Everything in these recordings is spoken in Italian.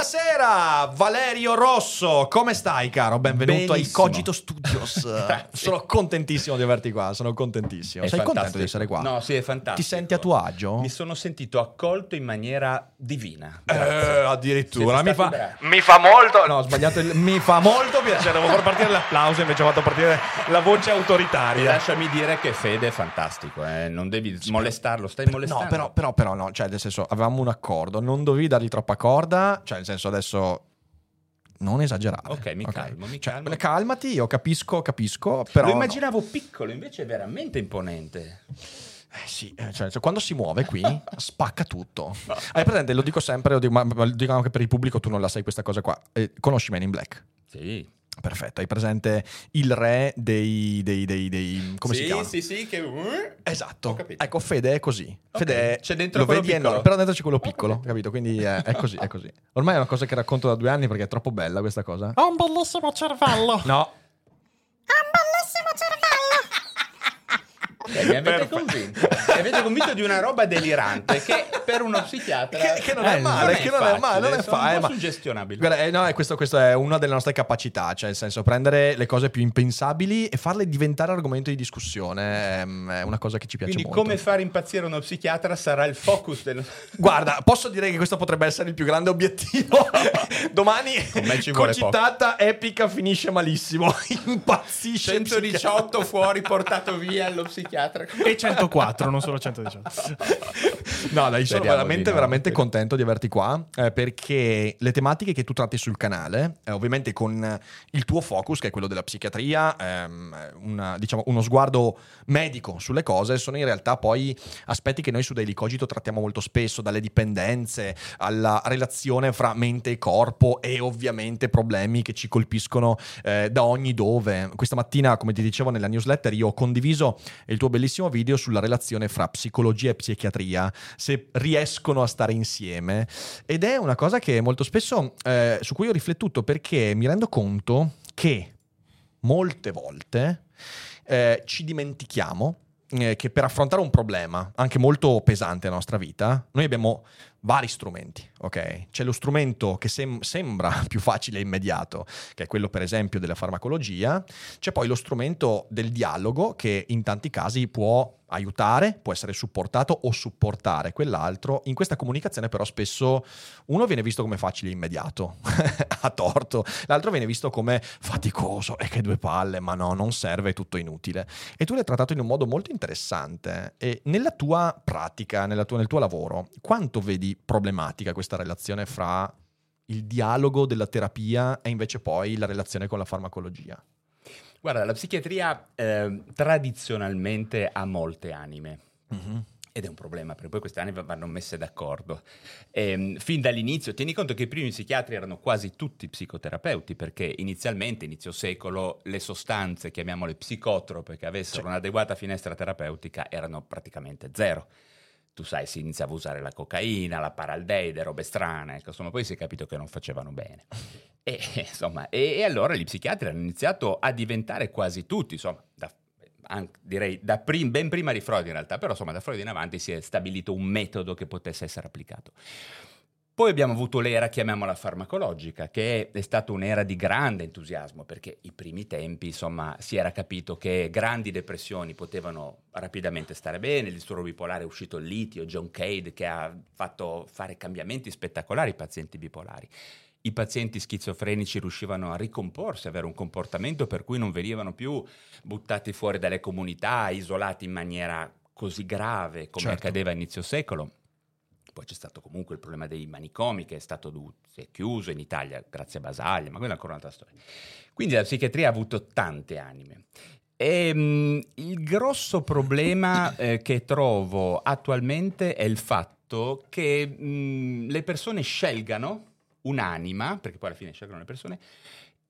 Buonasera, Valerio Rosso, come stai caro? Benvenuto ai. Cogito Studios. sono contentissimo di averti qua, sono contentissimo. È Sei contento fantastico. di essere qua? No, sì, è fantastico. Ti senti a tuo agio? Mi sono sentito accolto in maniera divina. Eh, addirittura mi fa, mi fa molto no ho sbagliato il, mi fa molto piacere devo far partire l'applauso invece ho fatto partire la voce E autoritaria lasciami dire che Fede è fantastico, eh. non devi molestarlo, stai molestando. No, però, però, però no, cioè nel senso avevamo un accordo, non dovevi dargli troppa corda, cioè nel senso adesso non esagerare. Ok, mi calmo, mi Cioè, calmo. calmati, io capisco, capisco, però... Lo no. immaginavo piccolo, invece è veramente imponente. Eh sì, eh, cioè, cioè, quando si muove qui spacca tutto. Hai presente, lo dico sempre, lo dico, ma ma lo dico anche per il pubblico, tu non la sai questa cosa qua. Eh, conosci Men in Black? Sì. Perfetto, hai presente il re dei... dei, dei, dei- come sì, si chiama? Sì, sì, che... Esatto. Ho capito. Ecco, Fede è così. Fede è- c'è dentro lo quello vedi piccolo. enorme, però dentro c'è quello piccolo, capito? Quindi è, è così, è così. Ormai è una cosa che racconto da due anni perché è troppo bella questa cosa. Ho un bellissimo cervello. No, Mi avete convinto. Mi avete convinto di una roba delirante che per uno psichiatra che, che non è eh, male, che non è male, non è facile, eh, un po' ma- suggestionabile. Guarda, eh, no, è questo, questa è una delle nostre capacità, cioè nel senso prendere le cose più impensabili e farle diventare argomento di discussione ehm, è una cosa che ci piace Quindi molto. come fare impazzire uno psichiatra sarà il focus del... Guarda, posso dire che questo potrebbe essere il più grande obiettivo. Domani vuole concitata epica finisce malissimo. Impazzisce. il 118 fuori portato via allo psichiatra. E 104, non solo 118. No, dai, sono Speriamo veramente, no. veramente contento di averti qua eh, perché le tematiche che tu tratti sul canale, eh, ovviamente con il tuo focus, che è quello della psichiatria, ehm, una- diciamo, uno sguardo medico sulle cose, sono in realtà poi aspetti che noi su Daily Cogito trattiamo molto spesso, dalle dipendenze alla relazione fra mente e corpo e ovviamente problemi che ci colpiscono eh, da ogni dove. Questa mattina, come ti dicevo nella newsletter, io ho condiviso il tuo bellissimo video sulla relazione fra psicologia e psichiatria, se riescono a stare insieme. Ed è una cosa che molto spesso eh, su cui ho riflettuto perché mi rendo conto che molte volte eh, ci dimentichiamo eh, che per affrontare un problema anche molto pesante nella nostra vita, noi abbiamo vari strumenti, ok? C'è lo strumento che sem- sembra più facile e immediato, che è quello per esempio della farmacologia, c'è poi lo strumento del dialogo che in tanti casi può aiutare, può essere supportato o supportare quell'altro. In questa comunicazione però spesso uno viene visto come facile e immediato, a torto, l'altro viene visto come faticoso e che due palle, ma no, non serve, è tutto inutile. E tu l'hai trattato in un modo molto interessante e nella tua pratica, nella tua- nel tuo lavoro, quanto vedi problematica questa relazione fra il dialogo della terapia e invece poi la relazione con la farmacologia? Guarda, la psichiatria eh, tradizionalmente ha molte anime. Ed è un problema, perché poi queste anime vanno messe d'accordo. Ehm, fin dall'inizio, tieni conto che i primi psichiatri erano quasi tutti psicoterapeuti, perché inizialmente, inizio secolo, le sostanze, chiamiamole psicotrope, che avessero Sì. un'adeguata finestra terapeutica, erano praticamente zero. Tu sai, si iniziava a usare la cocaina, la paraldeide, robe strane, ecco, insomma, poi si è capito che non facevano bene. E, insomma, e, e allora gli psichiatri hanno iniziato a diventare quasi tutti, insomma, da- anche- direi prim- ben prima di Freud in realtà, però insomma da Freud in avanti si è stabilito un metodo che potesse essere applicato. Poi abbiamo avuto l'era, chiamiamola farmacologica, che è, è stata un'era di grande entusiasmo, perché i primi tempi, insomma, si era capito che grandi depressioni potevano rapidamente stare bene, il disturbo bipolare è uscito il litio, John Cade, che ha fatto fare cambiamenti spettacolari ai pazienti bipolari. I pazienti schizofrenici riuscivano a ricomporsi, avere un comportamento per cui non venivano più buttati fuori dalle comunità, isolati in maniera così grave come Certo. accadeva a inizio secolo. Poi c'è stato comunque il problema dei manicomi che è stato du- si è chiuso in Italia grazie a Basaglia, ma quella è ancora un'altra storia. Quindi la psichiatria ha avuto tante anime. Ehm, il grosso problema eh, che trovo attualmente è il fatto che mh, le persone scelgano un'anima, perché poi alla fine scelgono le persone,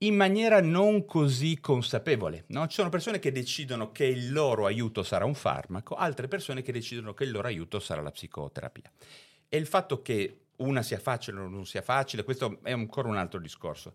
in maniera non così consapevole. No? Ci sono persone che decidono che il loro aiuto sarà un farmaco, altre persone che decidono che il loro aiuto sarà la psicoterapia. E il fatto che una sia facile o non sia facile, questo è ancora un altro discorso.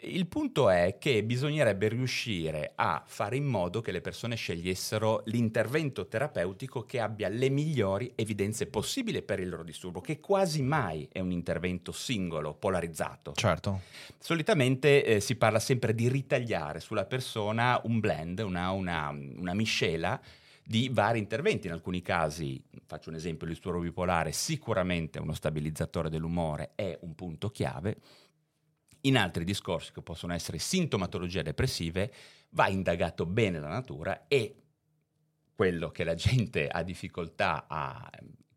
Il punto è che bisognerebbe riuscire a fare in modo che le persone scegliessero l'intervento terapeutico che abbia le migliori evidenze possibili per il loro disturbo, che quasi mai è un intervento singolo, polarizzato. Certo. Solitamente eh, si parla sempre di ritagliare sulla persona un blend, una, una, una miscela di vari interventi. In alcuni casi, faccio un esempio, il disturbo bipolare, sicuramente uno stabilizzatore dell'umore è un punto chiave in altri discorsi che possono essere sintomatologie depressive, va indagato bene la natura e quello che la gente ha difficoltà a,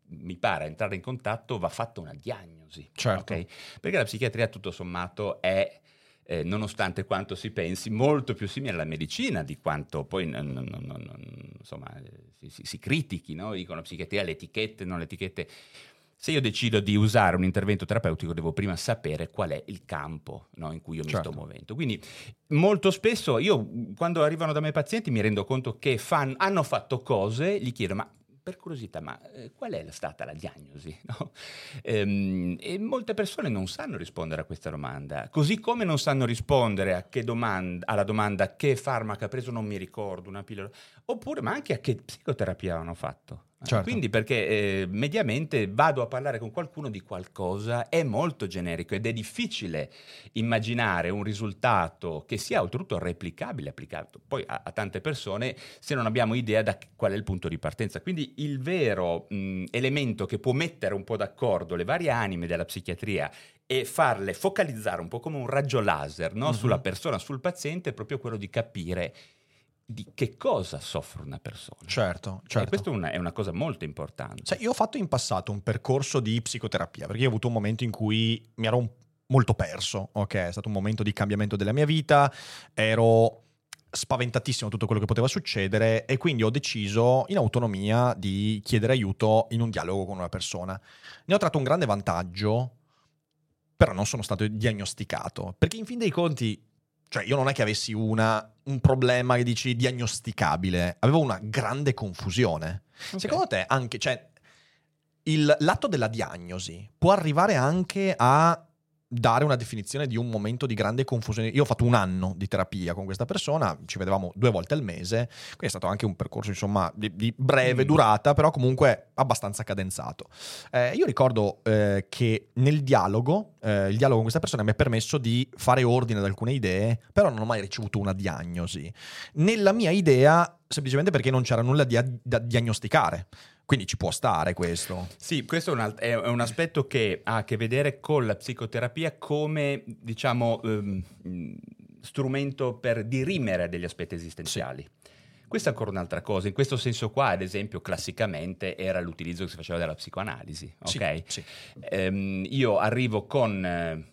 mi pare, entrare in contatto, va fatta una diagnosi. Certo. Okay? Perché la psichiatria, tutto sommato, è eh, nonostante quanto si pensi, molto più simile alla medicina di quanto poi non, non, non, insomma, si, si, si critichi, no? dicono psichiatria, le etichette, non le etichette. Se io decido di usare un intervento terapeutico, devo prima sapere qual è il campo no, in cui io mi Certo. sto muovendo. Quindi molto spesso io, quando arrivano da me pazienti, mi rendo conto che fan- hanno fatto cose, gli chiedo, ma per curiosità, ma eh, qual è stata la diagnosi? no? Ehm, e molte persone non sanno rispondere a questa domanda, così come non sanno rispondere a che domanda- alla domanda che farmaco ha preso, non mi ricordo, una pillola, oppure ma anche a che psicoterapia hanno fatto. Eh, Certo. Quindi perché eh, mediamente vado a parlare con qualcuno di qualcosa, è molto generico ed è difficile immaginare un risultato che sia oltretutto replicabile, applicato poi a, a tante persone se non abbiamo idea da qual è il punto di partenza. Quindi il vero mh, elemento che può mettere un po' d'accordo le varie anime della psichiatria e farle focalizzare un po' come un raggio laser no? Mhm. sulla persona, sul paziente, è proprio quello di capire di che cosa soffre una persona. Certo, E certo. questa è una, è una cosa molto importante. Sai, io ho fatto in passato un percorso di psicoterapia, perché io ho avuto un momento in cui mi ero molto perso, ok? È stato un momento di cambiamento della mia vita, ero spaventatissimo tutto quello che poteva succedere e quindi ho deciso in autonomia di chiedere aiuto in un dialogo con una persona. Ne ho tratto un grande vantaggio, però non sono stato diagnosticato, perché in fin dei conti, cioè io non è che avessi una, un problema che dici diagnosticabile, avevo una grande confusione. Ok. Secondo te anche, cioè, il l'atto della diagnosi può arrivare anche a dare una definizione di un momento di grande confusione. Io ho fatto un anno di terapia con questa persona, ci vedevamo due volte al mese, quindi è stato anche un percorso insomma di, di breve Mm. durata, però comunque abbastanza cadenzato. Eh, io ricordo eh, che nel dialogo, eh, il dialogo con questa persona mi ha permesso di fare ordine ad alcune idee, però non ho mai ricevuto una diagnosi. Nella mia idea, semplicemente perché non c'era nulla di- da diagnosticare. Quindi ci può stare questo. Sì, questo è un, alt- è un aspetto che ha a che vedere con la psicoterapia come, diciamo, ehm, strumento per dirimere degli aspetti esistenziali. Questa è ancora un'altra cosa. In questo senso qua, ad esempio, classicamente era l'utilizzo che si faceva della psicoanalisi. Sì, ok? sì. Ehm, io arrivo con eh,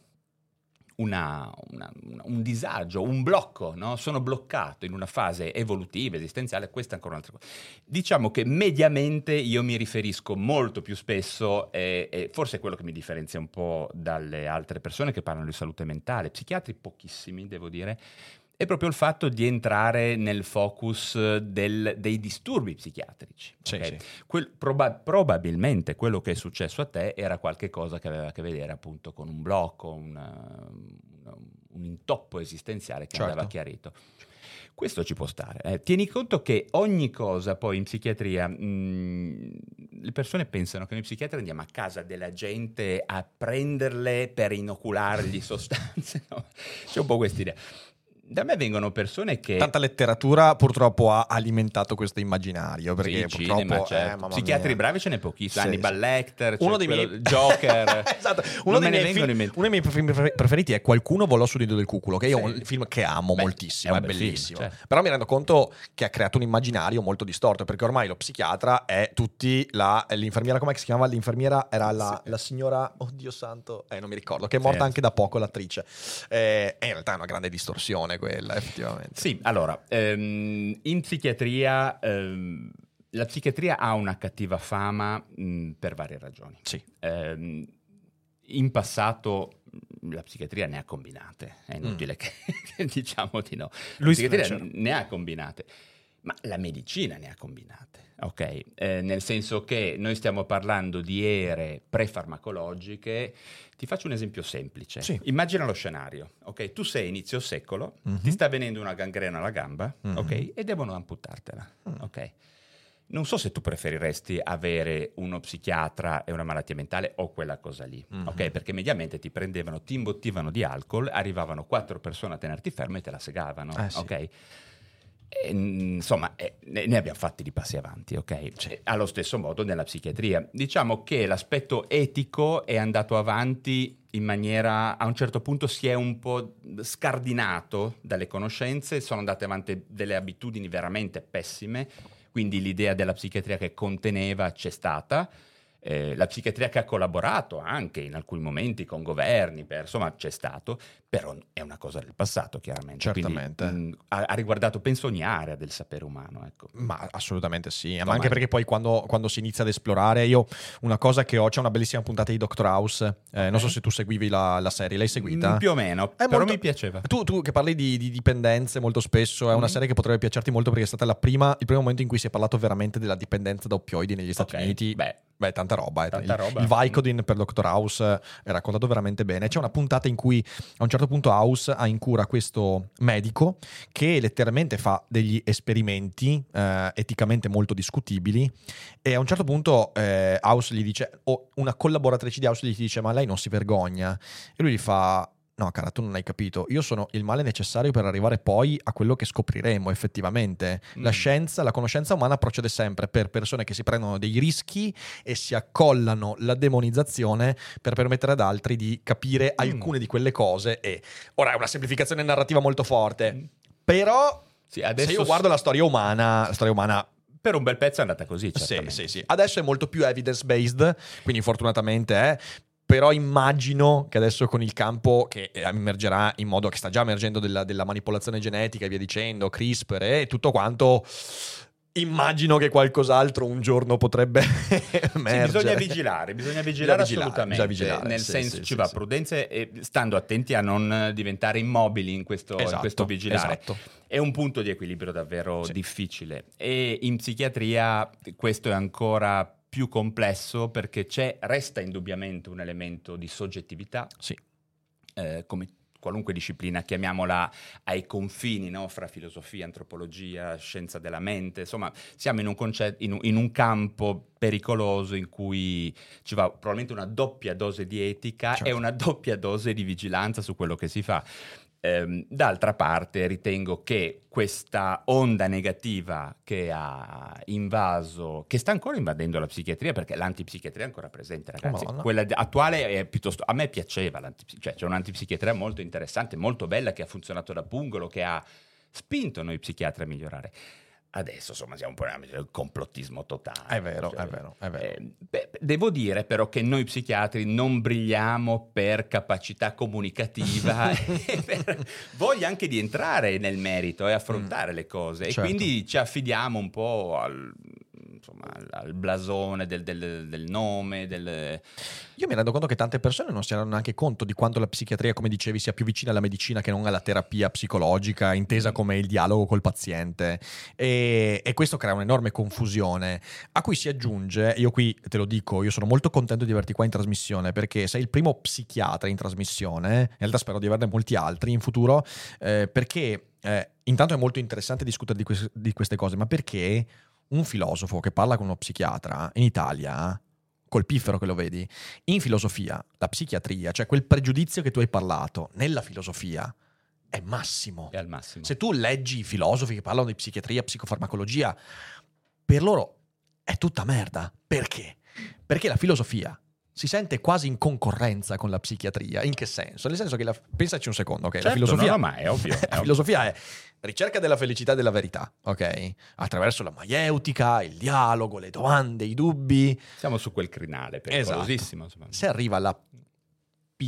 una- una- un disagio, un blocco, no? sono bloccato in una fase evolutiva, esistenziale, questa è ancora un'altra cosa. Diciamo che mediamente io mi riferisco molto più spesso, e, e forse è quello che mi differenzia un po' dalle altre persone che parlano di salute mentale, psichiatri pochissimi devo dire, è proprio il fatto di entrare nel focus del- dei disturbi psichiatrici. Sì, ok? sì. Quel- proba- probabilmente quello che è successo a te era qualcosa che aveva a che vedere appunto con un blocco, un, uh, un- un intoppo esistenziale che Certo. andava chiarito. Questo ci può stare. eh. Tieni conto che ogni cosa poi in psichiatria, mh, le persone pensano che noi psichiatri andiamo a casa della gente a prenderle per inoculargli sostanze. no? C'è un po' questa idea. Da me vengono persone che... Tanta letteratura purtroppo ha alimentato questo immaginario, perché Sì, purtroppo... cinema, eh, certo. mamma psichiatri mia. bravi ce n'è pochissimi. Sì, Hannibal sì. Lecter, Uno c'è dei quello- miei Joker. esatto. Uno dei miei film- uno dei miei film prefer- preferiti è Qualcuno volò sul nido del cuculo, che io è un film che amo Beh, moltissimo, è è, un bel film, bellissimo. certo. Però mi rendo conto che ha creato un immaginario molto distorto, perché ormai lo psichiatra è tutti la l'infermiera come si chiamava l'infermiera era la, la signora oddio santo, eh, non mi ricordo, che è morta anche da poco l'attrice. Eh, e in realtà è una grande distorsione quella, effettivamente. Sì, allora, ehm, in psichiatria, ehm, la psichiatria ha una cattiva fama mh, per varie ragioni. Sì. Ehm, in passato la psichiatria ne ha combinate, è inutile che, che diciamo di no. La Lui psichiatria Fletcher. ne ha combinate, ma la medicina ne ha combinate, ok? Eh, nel senso che noi stiamo parlando di ere prefarmacologiche. Ti faccio un esempio semplice. Sì. Immagina lo scenario, ok? Tu sei inizio secolo, Mhm. ti sta venendo una gangrena alla gamba, Mhm. ok? E devono amputartela, Mm. ok? Non so se tu preferiresti avere uno psichiatra e una malattia mentale o quella cosa lì, Mhm. ok? Perché mediamente ti prendevano, ti imbottivano di alcol, arrivavano quattro persone a tenerti fermo e te la segavano, Eh, sì. E, mm, insomma, eh, ne abbiamo fatti di passi avanti, ok? E Allo stesso modo nella psichiatria. Diciamo che l'aspetto etico è andato avanti in maniera, a un certo punto si è un po' scardinato dalle conoscenze, sono andate avanti delle abitudini veramente pessime, quindi l'idea della psichiatria che conteneva c'è stata. Eh, la psichiatria che ha collaborato anche in alcuni momenti con governi, per- insomma c'è stato, però è una cosa del passato chiaramente. Quindi, Certamente. mh, ha, ha riguardato penso ogni area del sapere umano. Ecco. Ma assolutamente sì, ma anche perché poi quando, quando si inizia ad esplorare, io una cosa che ho, c'è una bellissima puntata di Dr. House, eh, non so se tu seguivi la, la serie, l'hai seguita? Mm, più o meno, È però molto- mi piaceva. Tu, tu che parli di, di dipendenze molto spesso, è una Mhm. serie che potrebbe piacerti molto perché è stata la prima, il primo momento in cui si è parlato veramente della dipendenza da oppioidi negli Stati Ok, Uniti. Beh, Beh, tanta roba. eh. Tanta il, roba. il Vicodin per Dr. House eh, è raccontato veramente bene. C'è una puntata in cui a un certo punto House ha in cura questo medico che letteralmente fa degli esperimenti eh, eticamente molto discutibili e a un certo punto eh, House gli dice, o una collaboratrice di House gli dice ma lei non si vergogna? E lui gli fa... No, cara, tu non hai capito. Io sono il male necessario per arrivare poi a quello che scopriremo effettivamente. La Mm. scienza, la conoscenza umana procede sempre per persone che si prendono dei rischi e si accollano la demonizzazione per permettere ad altri di capire alcune di quelle cose. E ora è una semplificazione narrativa molto forte. Però, sì, se io guardo la storia umana, la storia umana per un bel pezzo è andata così. sì, certamente. sì, sì. Adesso è molto più evidence based, quindi fortunatamente è. Però immagino che adesso con il campo che eh, emergerà in modo che sta già emergendo della, della manipolazione genetica e via dicendo, CRISPR e tutto quanto, immagino che qualcos'altro un giorno potrebbe Sì, emergere. bisogna vigilare, bisogna vigilare vigilare, assolutamente. bisogna vigilare, Nel sì, senso sì, ci sì, va sì. prudenza e stando attenti a non diventare immobili in questo, in Esatto, questo vigilare. esatto. È un punto di equilibrio davvero Sì. difficile e in psichiatria questo è ancora più complesso perché c'è, resta indubbiamente un elemento di soggettività, Sì. eh, come qualunque disciplina, chiamiamola ai confini no? fra filosofia, antropologia, scienza della mente, insomma siamo in un, conce- in un- in un campo pericoloso in cui ci va probabilmente una doppia dose di etica Certo. e una doppia dose di vigilanza su quello che si fa. Ehm, d'altra parte ritengo che questa onda negativa che ha invaso, che sta ancora invadendo la psichiatria, perché l'antipsichiatria è ancora presente, ragazzi. Madonna. Quella attuale è piuttosto. A me piaceva, l'antipsi- cioè c'è un'antipsichiatria molto interessante, molto bella, che ha funzionato da pungolo, che ha spinto noi psichiatri a migliorare. Adesso, insomma, siamo un po' nel complottismo totale. È vero, Cioè, è vero, è vero. eh, beh, devo dire però che noi psichiatri non brilliamo per capacità comunicativa e per voglia anche di entrare nel merito e affrontare le cose e Certo. quindi ci affidiamo un po' al, insomma, al, blasone del, del- del nome, del... Io mi rendo conto che tante persone non si rendono neanche conto di quanto la psichiatria, come dicevi, sia più vicina alla medicina che non alla terapia psicologica, intesa come il dialogo col paziente. E, e questo crea un'enorme confusione, a cui si aggiunge, io qui te lo dico, io sono molto contento di averti qua in trasmissione, perché sei il primo psichiatra in trasmissione, in realtà spero di averne molti altri in futuro, eh, perché eh, intanto è molto interessante discutere di, que- di queste cose, ma perché un filosofo che parla con uno psichiatra in Italia, col piffero che lo vedi, in filosofia, la psichiatria, cioè quel pregiudizio che tu hai parlato, nella filosofia, è massimo. è al massimo. Se tu leggi i filosofi che parlano di psichiatria, psicofarmacologia, per loro è tutta merda. Perché? Perché la filosofia si sente quasi in concorrenza con la psichiatria. In che senso? Nel senso che la... pensaci un secondo, ok? la Certo, filosofia no, no, ma è ovvio, è la ovvio. filosofia è ricerca della felicità e della verità, ok? Attraverso la maieutica, il dialogo, le domande, i dubbi. Siamo su quel crinale pericolosissimo. insomma. Se arriva la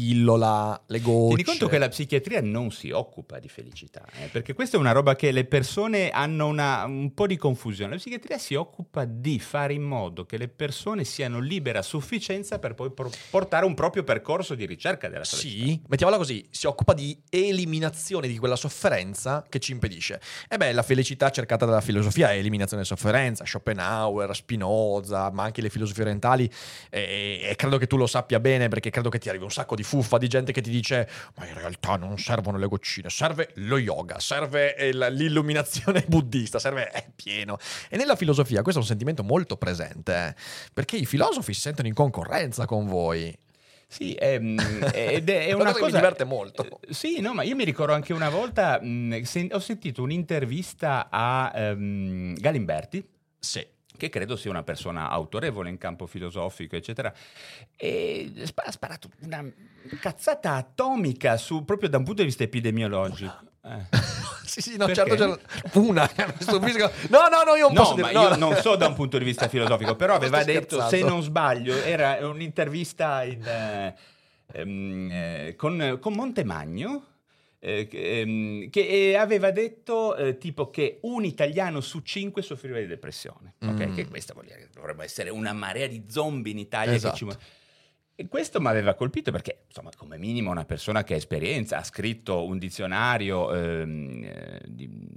pillola, le gocce. Tieni conto che la psichiatria non si occupa di felicità, eh, perché questa è una roba che le persone hanno una- un po' di confusione. La psichiatria si occupa di fare in modo che le persone siano libere a sufficienza per poi pro- portare un proprio percorso di ricerca della felicità. Sì, mettiamola così, si occupa di eliminazione di quella sofferenza che ci impedisce. E beh, la felicità cercata dalla filosofia è eliminazione della sofferenza, Schopenhauer, Spinoza, ma anche le filosofie orientali, e, e credo che tu lo sappia bene perché credo che ti arrivi un sacco di fuffa di gente che ti dice ma in realtà non servono le goccine, serve lo yoga, serve il- l'illuminazione buddista, serve è pieno. E nella filosofia questo è un sentimento molto presente, eh, perché i filosofi si sentono in concorrenza con voi. Sì, ehm, ed è, è Una cosa che mi diverte molto. Eh, Sì, no, ma io mi ricordo anche una volta, mh, sen- ho sentito un'intervista a ehm, Galimberti, Sì. Che credo sia una persona autorevole in campo filosofico, eccetera, e ha sparato una cazzata atomica su, proprio da un punto di vista epidemiologico. Eh. Sì, sì, no, Perché? certo, certo. Una, stupisco. No, no, no, io non No, posso ma dire. no, io no. non so da un punto di vista filosofico, però aveva detto, scherzando. se non sbaglio, era un'intervista in, eh, ehm, eh, con, con Montemagno. Eh, che, ehm, che, eh, aveva detto eh, tipo che un italiano su cinque soffriva di depressione? Mm. che questa vuol dire che dovrebbe essere una marea di zombie in Italia che Esatto. ci mu- e questo mi aveva colpito perché, insomma, come minimo una persona che ha esperienza, ha scritto un dizionario ehm, eh, di-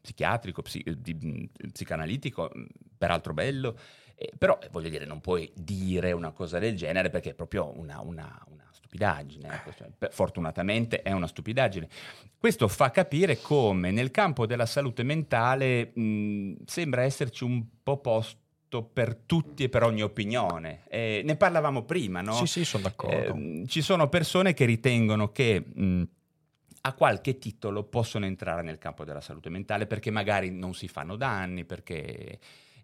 psichiatrico, psi- di- mh, psicanalitico, mh, peraltro bello, eh, però voglio dire, non puoi dire una cosa del genere perché è proprio una, una- una stupidaggine. ecco, cioè, per- fortunatamente è una stupidaggine. Questo fa capire come nel campo della salute mentale mh, sembra esserci un po' posto per tutti e per ogni opinione. Eh, ne parlavamo prima, no? Sì, sì, sono d'accordo. Eh, ci sono persone che ritengono che mh, a qualche titolo possono entrare nel campo della salute mentale perché magari non si fanno danni, perché...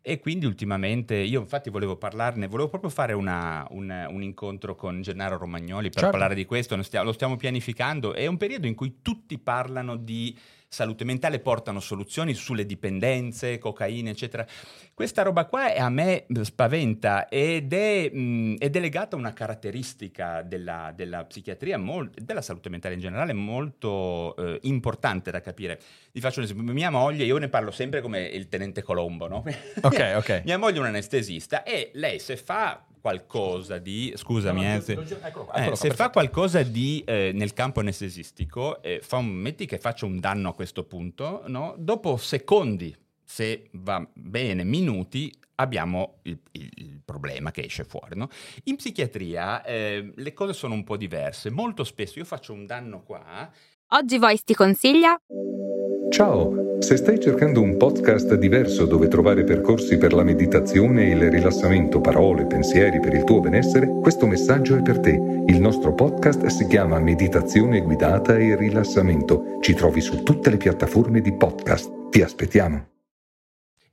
E quindi ultimamente, io infatti volevo parlarne, volevo proprio fare una- un, un incontro con Gennaro Romagnoli per Certo. parlare di questo, lo stiamo, lo stiamo pianificando, è un periodo in cui tutti parlano di salute mentale, portano soluzioni sulle dipendenze, cocaina, eccetera. Questa roba qua è- a me spaventa ed è, mh, ed è legata a una caratteristica della, della psichiatria, mol- della salute mentale in generale, molto eh, importante da capire. Vi faccio un esempio. Mia moglie, io ne parlo sempre come il tenente Colombo, no? Ok, ok. Mia moglie è un anestesista e lei se fa qualcosa di... Scusami, eh, se- Eccolo qua, eh, eccolo qua, se fa qualcosa di eh, nel campo anestesistico, eh, fa un- metti che faccia un danno a questo punto, no? dopo secondi, se va bene, minuti, abbiamo il, il- il problema che esce fuori. no? In psichiatria eh, le cose sono un po' diverse. Molto spesso io faccio un danno qua, Oggi Voice ti consiglia Ciao, se stai cercando un podcast diverso dove trovare percorsi per la meditazione e il rilassamento, parole, pensieri per il tuo benessere, questo messaggio è per te. Il nostro podcast si chiama Meditazione guidata e rilassamento. Ci trovi su tutte le piattaforme di podcast. Ti aspettiamo.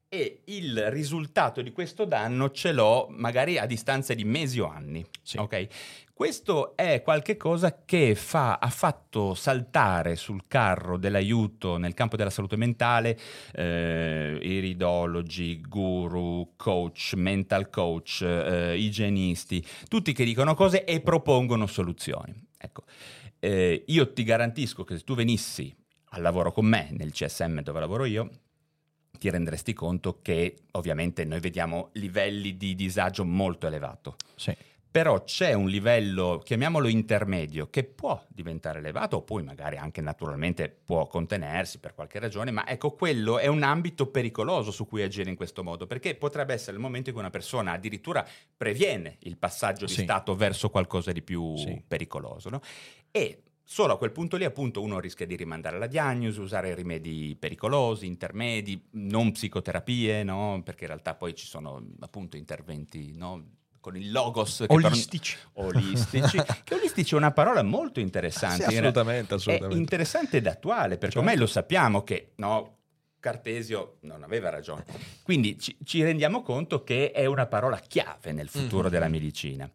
e il risultato di questo danno ce l'ho magari a distanza di mesi o anni. Sì. ok? Questo è qualcosa che fa- ha fatto saltare sul carro dell'aiuto nel campo della salute mentale eh, iridologi, guru, coach, mental coach, eh, igienisti, tutti che dicono cose e propongono soluzioni. Ecco, eh, io ti garantisco che se tu venissi al lavoro con me nel CSM dove lavoro io, ti renderesti conto che ovviamente noi vediamo livelli di disagio molto elevato. Sì. Però c'è un livello, chiamiamolo intermedio, che può diventare elevato, o poi magari anche naturalmente può contenersi per qualche ragione, ma ecco, quello è un ambito pericoloso su cui agire in questo modo, perché potrebbe essere il momento in cui una persona addirittura previene il passaggio di Sì. stato verso qualcosa di più Sì. pericoloso. no? E solo a quel punto lì, appunto, uno rischia di rimandare la diagnosi, usare rimedi pericolosi, intermedi, non psicoterapie, no? perché in realtà poi ci sono appunto interventi no? Con il logos che Olistici. olistici, che olistici è una parola molto interessante. Sì, assolutamente, È assolutamente. interessante ed attuale, perché Certo. ormai lo sappiamo che no, Cartesio non aveva ragione. Quindi ci, ci rendiamo conto che è una parola chiave nel futuro Mhm. della medicina.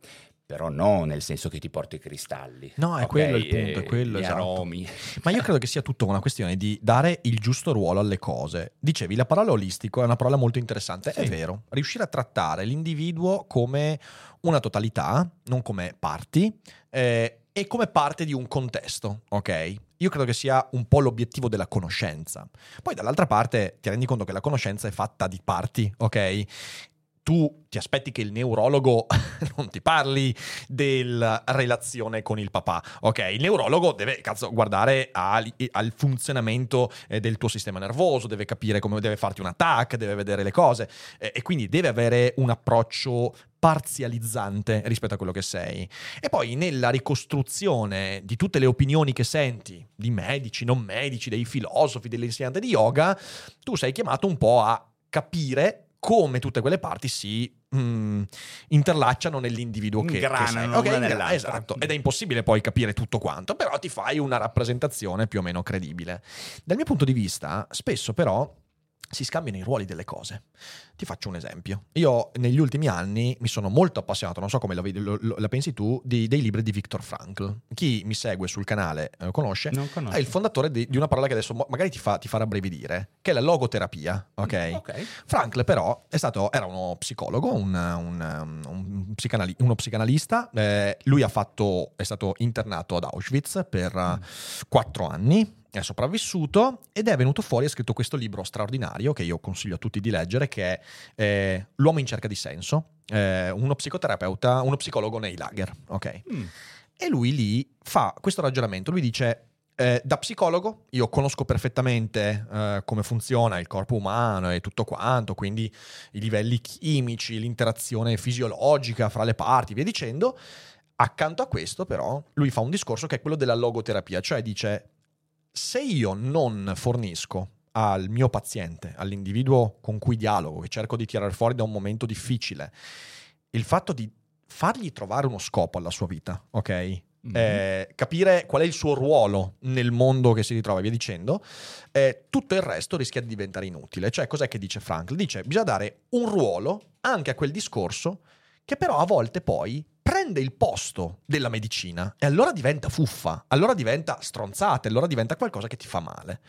Però no nel senso che ti porti i cristalli. No, è ok? quello il punto, è quello, gli esatto. aromi. Ma io credo che sia tutto una questione di dare il giusto ruolo alle cose. Dicevi, la parola olistico è una parola molto interessante, è Sì. vero. Riuscire a trattare l'individuo come una totalità, non come parti, eh, e come parte di un contesto, ok? Io credo che sia un po' l'obiettivo della conoscenza. Poi dall'altra parte ti rendi conto che la conoscenza è fatta di parti, ok? Tu ti aspetti che il neurologo non ti parli della relazione con il papà, ok? Il neurologo deve cazzo, guardare al, al funzionamento eh, del tuo sistema nervoso, deve capire come deve farti un attack, deve vedere le cose eh, e quindi deve avere un approccio parzializzante rispetto a quello che sei. E poi nella ricostruzione di tutte le opinioni che senti, di medici, non medici, dei filosofi, dell'insegnante di yoga, tu sei chiamato un po' a capire come tutte quelle parti si mm, interlacciano nell'individuo che, che sei. Okay, ingra- esatto, ed è impossibile poi capire tutto quanto, però ti fai una rappresentazione più o meno credibile. Dal mio punto di vista, spesso però si scambiano i ruoli delle cose. Ti faccio un esempio. Io negli ultimi anni mi sono molto appassionato, non so come la, lo, lo, la pensi tu, di, dei libri di Viktor Frankl. Chi mi segue sul canale eh, conosce, è il fondatore di, di, una parola che adesso magari ti, fa, ti farà bravidire, che è la logoterapia. Ok? okay. Frankl però stato, era uno psicologo, un, un, un psicanali, uno psicanalista. Eh, lui fatto, è stato internato ad Auschwitz per mm. quattro anni è sopravvissuto ed è venuto fuori e ha scritto questo libro straordinario che io consiglio a tutti di leggere che è eh, L'uomo in cerca di senso, eh, uno psicoterapeuta, uno psicologo nei lager, ok? Mm. E lui lì fa questo ragionamento, lui dice eh, da psicologo io conosco perfettamente eh, come funziona il corpo umano e tutto quanto, quindi i livelli chimici, l'interazione fisiologica fra le parti, via dicendo. Accanto a questo, però, lui fa un discorso che è quello della logoterapia, cioè dice se io non fornisco al mio paziente, all'individuo con cui dialogo, che cerco di tirare fuori da un momento difficile, il fatto di fargli trovare uno scopo alla sua vita, ok? Mm-hmm. Eh, capire qual è il suo ruolo nel mondo che si ritrova via dicendo, eh, tutto il resto rischia di diventare inutile. Cioè, cos'è che dice Frank? Dice, bisogna dare un ruolo anche a quel discorso che però a volte poi prende il posto della medicina e allora diventa fuffa, allora diventa stronzata, allora diventa qualcosa che ti fa male.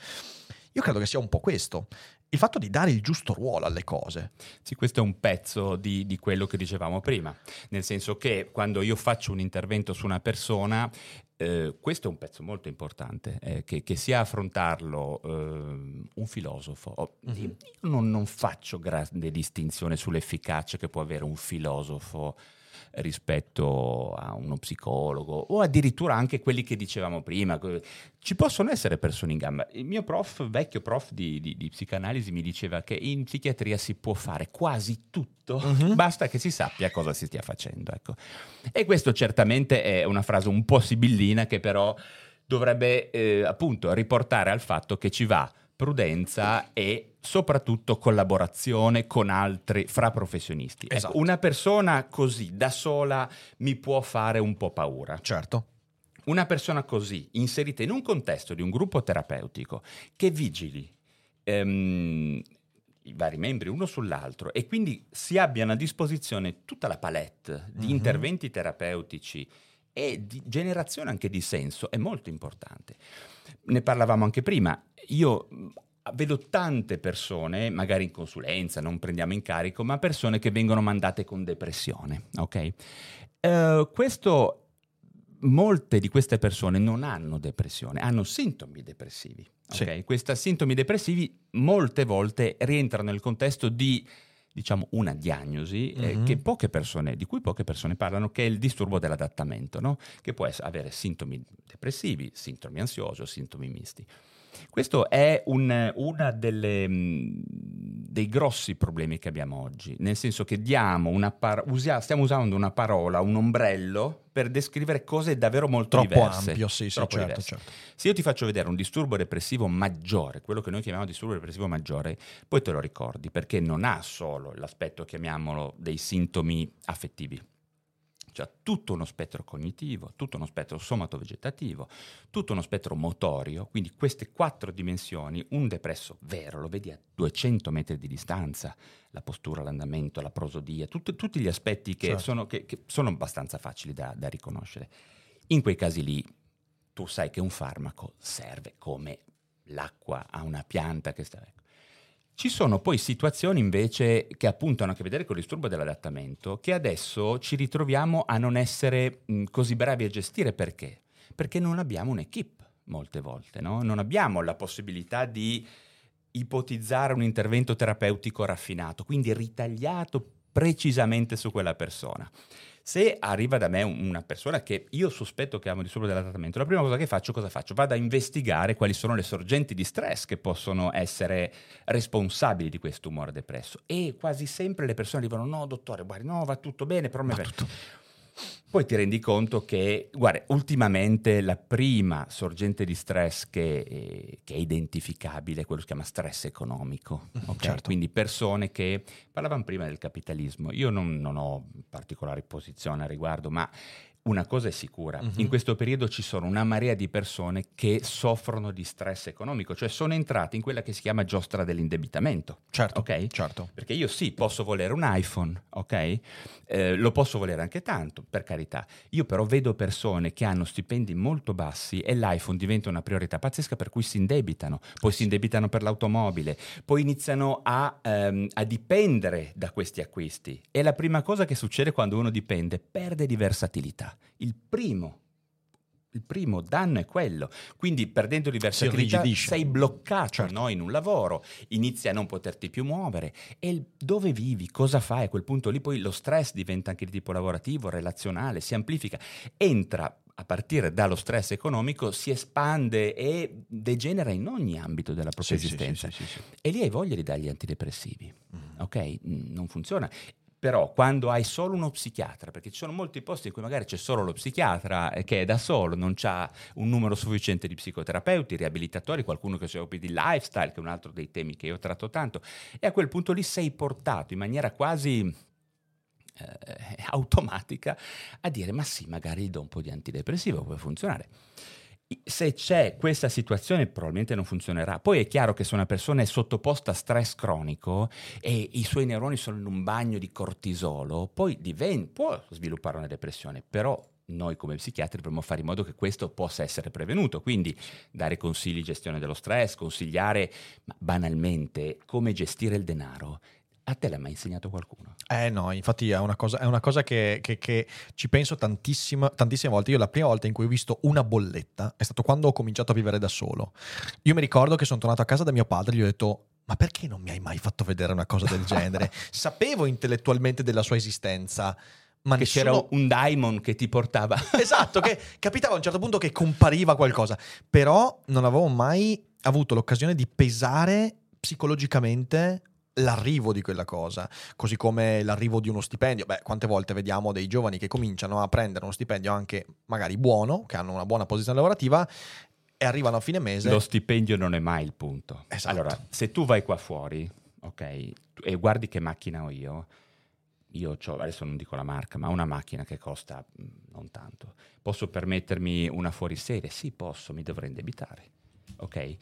Io credo che sia un po' questo, il fatto di dare il giusto ruolo alle cose. Sì, questo è un pezzo di, di, quello che dicevamo prima, nel senso che quando io faccio un intervento su una persona, eh, questo è un pezzo molto importante, eh, che, che, sia affrontarlo eh, un filosofo. Mm-hmm. Io non, non faccio grande distinzione sull'efficacia che può avere un filosofo rispetto a uno psicologo o addirittura anche quelli che dicevamo prima. Ci possono essere persone in gamba. Il mio prof, vecchio prof di, di, di psicanalisi, mi diceva che in psichiatria si può fare quasi tutto, uh-huh. basta che si sappia cosa si stia facendo. Ecco. E questo certamente è una frase un po' sibillina che però dovrebbe eh, appunto riportare al fatto che ci va prudenza e soprattutto collaborazione con altri fra professionisti. Ecco, esatto. Ecco, una persona così da sola mi può fare un po' paura. Certo. Una persona così, inserita in un contesto di un gruppo terapeutico, che vigili ehm, i vari membri uno sull'altro e quindi si abbiano a disposizione tutta la palette di mm-hmm. interventi terapeutici e di generazione anche di senso, è molto importante. Ne parlavamo anche prima, io vedo tante persone, magari in consulenza, non prendiamo in carico, ma persone che vengono mandate con depressione, ok? Uh, questo molte di queste persone non hanno depressione, hanno sintomi depressivi. Okay? Sì. Questi sintomi depressivi molte volte rientrano nel contesto di diciamo, una diagnosi eh, mm-hmm. poche persone, di cui poche persone parlano, che è il disturbo dell'adattamento, no? che può essere, avere sintomi depressivi, sintomi ansiosi o sintomi misti. Questo è un, uno dei grossi problemi che abbiamo oggi, nel senso che par- usia- stiamo usando una parola, un ombrello, per descrivere cose davvero molto Troppo diverse. ampio, sì, sì, certo, certo. Se io ti faccio vedere un disturbo depressivo maggiore, quello che noi chiamiamo disturbo depressivo maggiore, poi te lo ricordi, perché non ha solo l'aspetto, chiamiamolo, dei sintomi affettivi cioè tutto uno spettro cognitivo, tutto uno spettro somatovegetativo, tutto uno spettro motorio, quindi queste quattro dimensioni, un depresso vero, lo vedi a 200 metri di distanza, la postura, l'andamento, la prosodia, tut- tutti gli aspetti che, certo. sono, che, che sono, abbastanza facili da, da riconoscere. In quei casi lì tu sai che un farmaco serve come l'acqua a una pianta che sta... Ci sono poi situazioni invece che appunto hanno a che vedere con il disturbo dell'adattamento, che adesso ci ritroviamo a non essere così bravi a gestire perché? Perché non abbiamo un'equipe molte volte, no? non abbiamo la possibilità di ipotizzare un intervento terapeutico raffinato, quindi ritagliato precisamente su quella persona. Se arriva da me una persona che io sospetto che ha un disturbo dell'adattamento, la prima cosa che faccio, cosa faccio? Vado a investigare quali sono le sorgenti di stress che possono essere responsabili di questo umore depresso. E quasi sempre le persone dicono: No, dottore, guardi, no, va tutto bene, però mi va tutto. Poi ti rendi conto che, guarda, ultimamente la prima sorgente di stress che, eh, che è identificabile è quello che si chiama stress economico. Okay? Certo. Quindi persone che parlavano prima del capitalismo. Io non, non ho particolari posizioni a riguardo, ma una cosa è sicura, uh-huh. in questo periodo ci sono una marea di persone che soffrono di stress economico, cioè sono entrate in quella che si chiama giostra dell'indebitamento. Certo, ok? certo. Perché io sì, posso volere un iPhone, ok? Eh, lo posso volere anche tanto, per carità. Io però vedo persone che hanno stipendi molto bassi e l'iPhone diventa una priorità pazzesca per cui si indebitano, poi si indebitano per l'automobile, poi iniziano a, ehm, a dipendere da questi acquisti. E la prima cosa che succede quando uno dipende, perde di versatilità. Il primo, il primo danno è quello. Quindi perdendo di versatilità sei bloccato certo. no, in un lavoro, inizi a non poterti più muovere. E dove vivi? Cosa fai? A quel punto lì poi lo stress diventa anche di tipo lavorativo, relazionale, si amplifica. Entra a partire dallo stress economico si espande e degenera in ogni ambito della propria sì, esistenza. Sì, sì, e lì hai voglia di dargli antidepressivi. Mm. Ok? Non funziona. Però quando hai solo uno psichiatra, perché ci sono molti posti in cui magari c'è solo lo psichiatra eh, che è da solo, non c'ha un numero sufficiente di psicoterapeuti, riabilitatori, qualcuno che si occupi di lifestyle, che è un altro dei temi che io tratto tanto, e a quel punto lì sei portato in maniera quasi eh, automatica a dire ma sì, magari do un po' di antidepressivo, può funzionare se c'è questa situazione probabilmente non funzionerà. Poi è chiaro che se una persona è sottoposta a stress cronico e i suoi neuroni sono in un bagno di cortisolo, poi diventa, può sviluppare una depressione, però noi come psichiatri dovremmo fare in modo che questo possa essere prevenuto, quindi dare consigli di gestione dello stress, consigliare banalmente come gestire il denaro a te l'ha mai insegnato qualcuno? Eh no, infatti è una cosa, è una cosa che, che, che, ci penso tantissime volte. Io la prima volta in cui ho visto una bolletta è stato quando ho cominciato a vivere da solo. Io mi ricordo che sono tornato a casa da mio padre e gli ho detto ma perché non mi hai mai fatto vedere una cosa del genere? Sapevo intellettualmente della sua esistenza. Ma che nessuno... c'era un daimon che ti portava. esatto, che capitava a un certo punto che compariva qualcosa. Però non avevo mai avuto l'occasione di pesare psicologicamente l'arrivo di quella cosa, così come l'arrivo di uno stipendio. Beh, quante volte vediamo dei giovani che cominciano a prendere uno stipendio anche magari buono, che hanno una buona posizione lavorativa e arrivano a fine mese. Lo stipendio non è mai il punto. Esatto. Allora, se tu vai qua fuori, ok, e guardi che macchina ho io, io ho, adesso non dico la marca, ma una macchina che costa mm, non tanto. Posso permettermi una fuoriserie? Sì, posso, mi dovrei indebitare. Ok?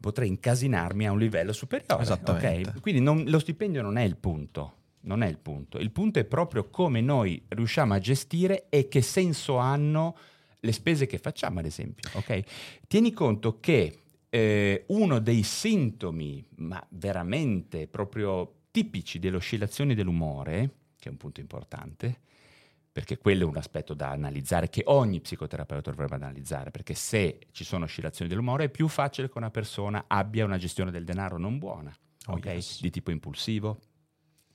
Potrei incasinarmi a un livello superiore. Esattamente. Okay? Quindi non, lo stipendio non è il punto. Non è il punto. Il punto è proprio come noi riusciamo a gestire e che senso hanno le spese che facciamo, ad esempio. Okay? Tieni conto che eh, uno dei sintomi, ma veramente proprio tipici delle oscillazioni dell'umore, che è un punto importante, perché quello è un aspetto da analizzare che ogni psicoterapeuta dovrebbe analizzare, perché se ci sono oscillazioni dell'umore è più facile che una persona abbia una gestione del denaro non buona, oh, okay? yes. di tipo impulsivo,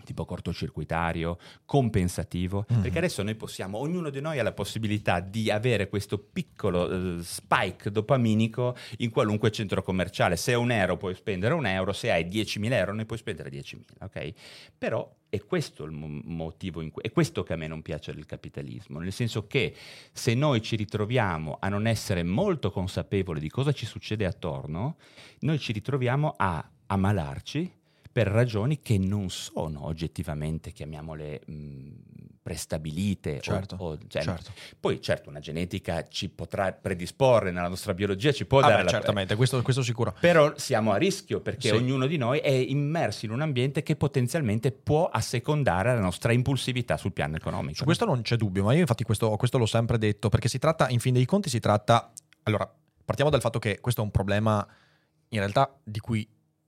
tipo cortocircuitario, compensativo, mm-hmm. perché adesso noi possiamo, ognuno di noi ha la possibilità di avere questo piccolo uh, spike dopaminico in qualunque centro commerciale. Se hai un euro puoi spendere un euro, se hai 10.000 euro ne puoi spendere 10.000, ok? Però è questo il motivo, in cui, è questo che a me non piace del capitalismo, nel senso che se noi ci ritroviamo a non essere molto consapevoli di cosa ci succede attorno, noi ci ritroviamo a ammalarci per ragioni che non sono oggettivamente, chiamiamole, mh, prestabilite. Certo, o, o, cioè, certo. Poi certo una genetica ci potrà predisporre nella nostra biologia, ci può ah dare... Beh, certamente, questo, questo, sicuro. Però siamo a rischio perché sì. ognuno di noi è immerso in un ambiente che potenzialmente può assecondare la nostra impulsività sul piano economico. Su questo non c'è dubbio, ma io infatti questo, questo l'ho sempre detto, perché si tratta, in fin dei conti si tratta... Allora, partiamo dal fatto che questo è un problema in realtà di cui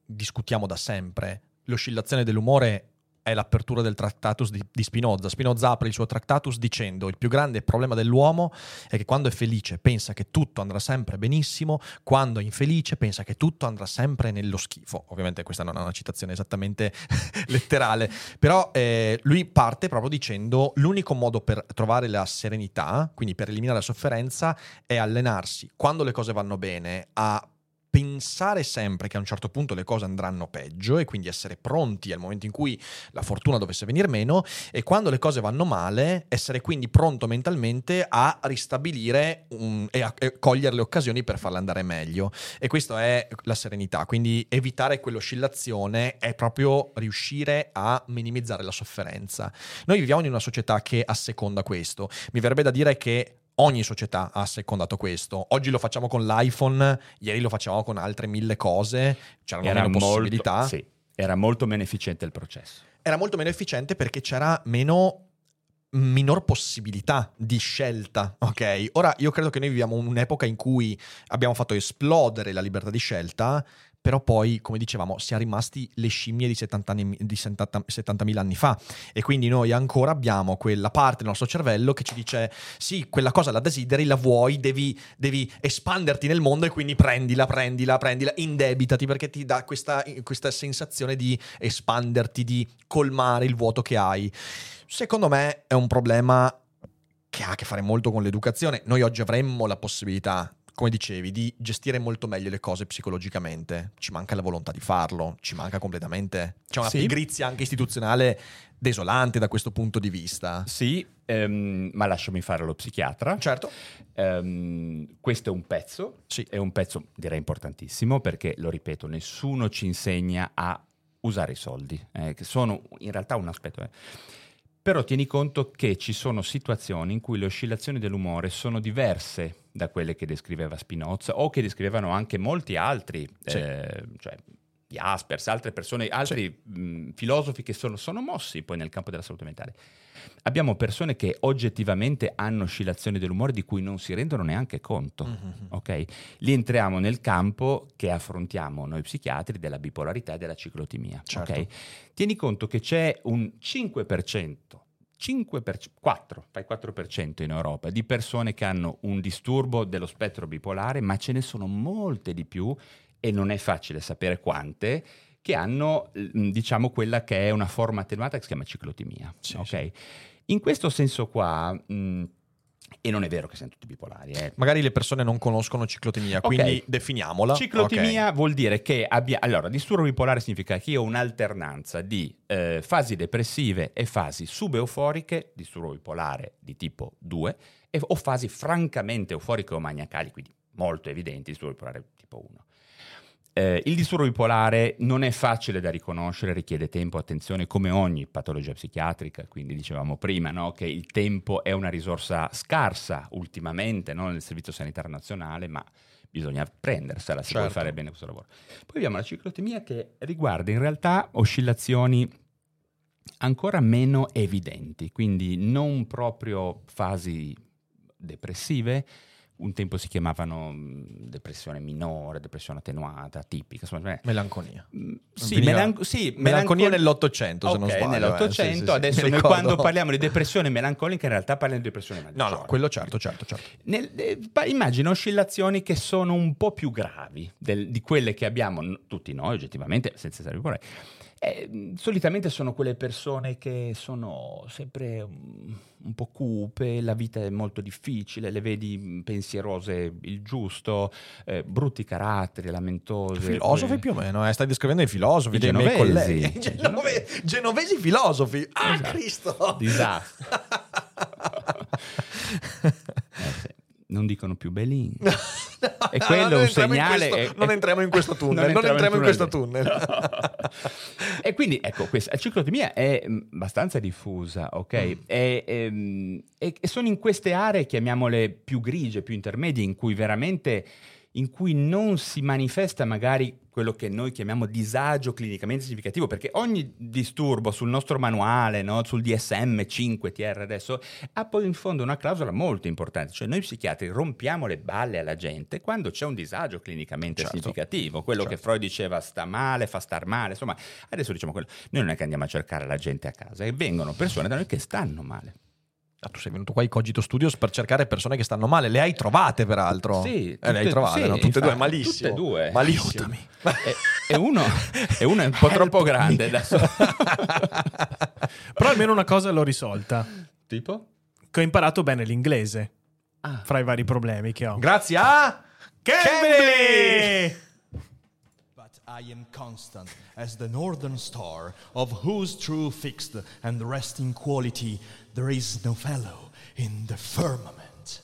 discutiamo da sempre. L'oscillazione dell'umore è l'apertura del Tractatus di, di Spinoza. Spinoza apre il suo Tractatus dicendo il più grande problema dell'uomo è che quando è felice pensa che tutto andrà sempre benissimo, quando è infelice pensa che tutto andrà sempre nello schifo. Ovviamente questa non è una citazione esattamente letterale, però eh, lui parte proprio dicendo l'unico modo per trovare la serenità, quindi per eliminare la sofferenza, è allenarsi quando le cose vanno bene a pensare sempre che a un certo punto le cose andranno peggio e quindi essere pronti al momento in cui la fortuna dovesse venire meno e quando le cose vanno male essere quindi pronto mentalmente a ristabilire un, e a e cogliere le occasioni per farle andare meglio. E questa è la serenità quindi evitare quell'oscillazione è proprio riuscire a minimizzare la sofferenza. Noi viviamo in una società che asseconda questo. Mi verrebbe da dire che Ogni società ha assecondato questo. Oggi lo facciamo con l'iPhone, ieri lo facevamo con altre mille cose, c'erano Era meno molto, possibilità. sì, era molto meno efficiente il processo. Era molto meno efficiente perché c'era meno minor possibilità di scelta, ok? Ora io credo che noi viviamo un'epoca in cui abbiamo fatto esplodere la libertà di scelta, però poi, come dicevamo, siamo rimasti le scimmie di 70 anni- di 70 70.000 anni fa e quindi noi ancora abbiamo quella parte del nostro cervello che ci dice sì, quella cosa la desideri, la vuoi, devi, devi espanderti nel mondo e quindi prendila, prendila, prendila, indebitati perché ti dà questa, questa sensazione di espanderti, di colmare il vuoto che hai. Secondo me è un problema che ha a che fare molto con l'educazione. Noi oggi avremmo la possibilità, come dicevi, di gestire molto meglio le cose psicologicamente. Ci manca la volontà di farlo, ci manca completamente. C'è una Sì. pigrizia anche istituzionale desolante da questo punto di vista. Sì, ehm, ma lasciami fare lo psichiatra. Certo. Ehm, questo è un pezzo, Sì. è un pezzo direi importantissimo perché, lo ripeto, nessuno ci insegna a usare i soldi, eh, che sono in realtà un aspetto. eh. Però tieni conto che ci sono situazioni in cui le oscillazioni dell'umore sono diverse da quelle che descriveva Spinoza o che descrivevano anche molti altri, Sì. eh, cioè Jaspers, altre persone, altri mh, filosofi che sono, sono mossi poi nel campo della salute mentale. Abbiamo persone che oggettivamente hanno oscillazioni dell'umore di cui non si rendono neanche conto. Mhm. ok? Lì entriamo nel campo che affrontiamo noi psichiatri della bipolarità e della ciclotimia. Certo. ok? Tieni conto che c'è un 5%. 5 4, fai 4% in Europa di persone che hanno un disturbo dello spettro bipolare, ma ce ne sono molte di più e non è facile sapere quante che hanno, diciamo, quella che è una forma attenuata che si chiama ciclotimia. Sì, ok? sì. In questo senso qua, mh, e non è vero che siamo tutti bipolari, eh, Magari le persone non conoscono ciclotimia, Ok. quindi definiamola. Ciclotimia Ok. vuol dire che abbia... Allora, disturbo bipolare significa che io ho un'alternanza di eh, fasi depressive e fasi subeuforiche, disturbo bipolare di tipo 2, e, o fasi francamente euforiche o maniacali, quindi molto evidenti, disturbo bipolare tipo 1. Eh, il disturbo bipolare non è facile da riconoscere, richiede tempo, attenzione, come ogni patologia psichiatrica, quindi dicevamo prima no, che il tempo è una risorsa scarsa ultimamente no, nel Servizio Sanitario Nazionale, ma bisogna prendersela se vuoi Certo. fare bene questo lavoro. Poi abbiamo la ciclotimia che riguarda in realtà oscillazioni ancora meno evidenti, quindi non proprio fasi depressive, un tempo si chiamavano mh, depressione minore, depressione attenuata, tipica, insomma, eh, Melanconia. mh, sì, Veniva- melan- sì, Melanconia melancol- nell'Ottocento, se non sbaglio. eh, nell'Ottocento, sì, sì, sì. adesso noi ricordo. quando parliamo di depressione melancolica in realtà parliamo di depressione No, maggiore. no, quello certo, certo, certo. Nel- eh, immagina oscillazioni che sono un po' più gravi del- di quelle che abbiamo tutti noi, oggettivamente, senza essere bipolari. Eh, solitamente sono quelle persone che sono sempre un, un po' cupe, la vita è molto difficile, le vedi mh, pensierose il giusto, eh, brutti caratteri, lamentose. Filosofi poi- più o meno, eh. stai descrivendo i filosofi, I dei miei genovesi. colleghi. Genove- genovesi filosofi. Ah, Esatto. Cristo! Disastro. Eh, sì. Non dicono più Belin. E quello non è un entriamo segnale. questo- è- non entriamo in questo tunnel, non entriamo in questo tunnel. e quindi ecco, questa ciclotimia è mh, abbastanza diffusa, ok? Mm. E, ehm, e- e sono in queste aree, chiamiamole più grigie, più intermedie, in cui veramente in cui non si manifesta magari quello che noi chiamiamo disagio clinicamente significativo, perché ogni disturbo sul nostro manuale, no, sul DSM-5 TR adesso, ha poi in fondo una clausola molto importante, cioè noi psichiatri rompiamo le balle alla gente quando c'è un disagio clinicamente Certo. significativo, quello Certo. che Freud diceva sta male, fa star male, insomma, adesso diciamo quello, noi non è che andiamo a cercare la gente a casa, e vengono persone da noi che stanno male. Ah, tu sei venuto qua ai Cogito Studios per cercare persone che stanno male. Le hai trovate, peraltro? Sì, Eh, le hai tutte- trovate, sì, no? Tutte e due, infatti, malissimo. tutte e due. Malissimo. E, e uno, e uno è un po' troppo grande. Però almeno una cosa l'ho risolta. tipo? Che ho imparato bene l'inglese. Ah. Fra i vari problemi che ho. Grazie a Cambly! But I am constant as the northern star, of whose true fixed and resting quality there is no fellow in the firmament.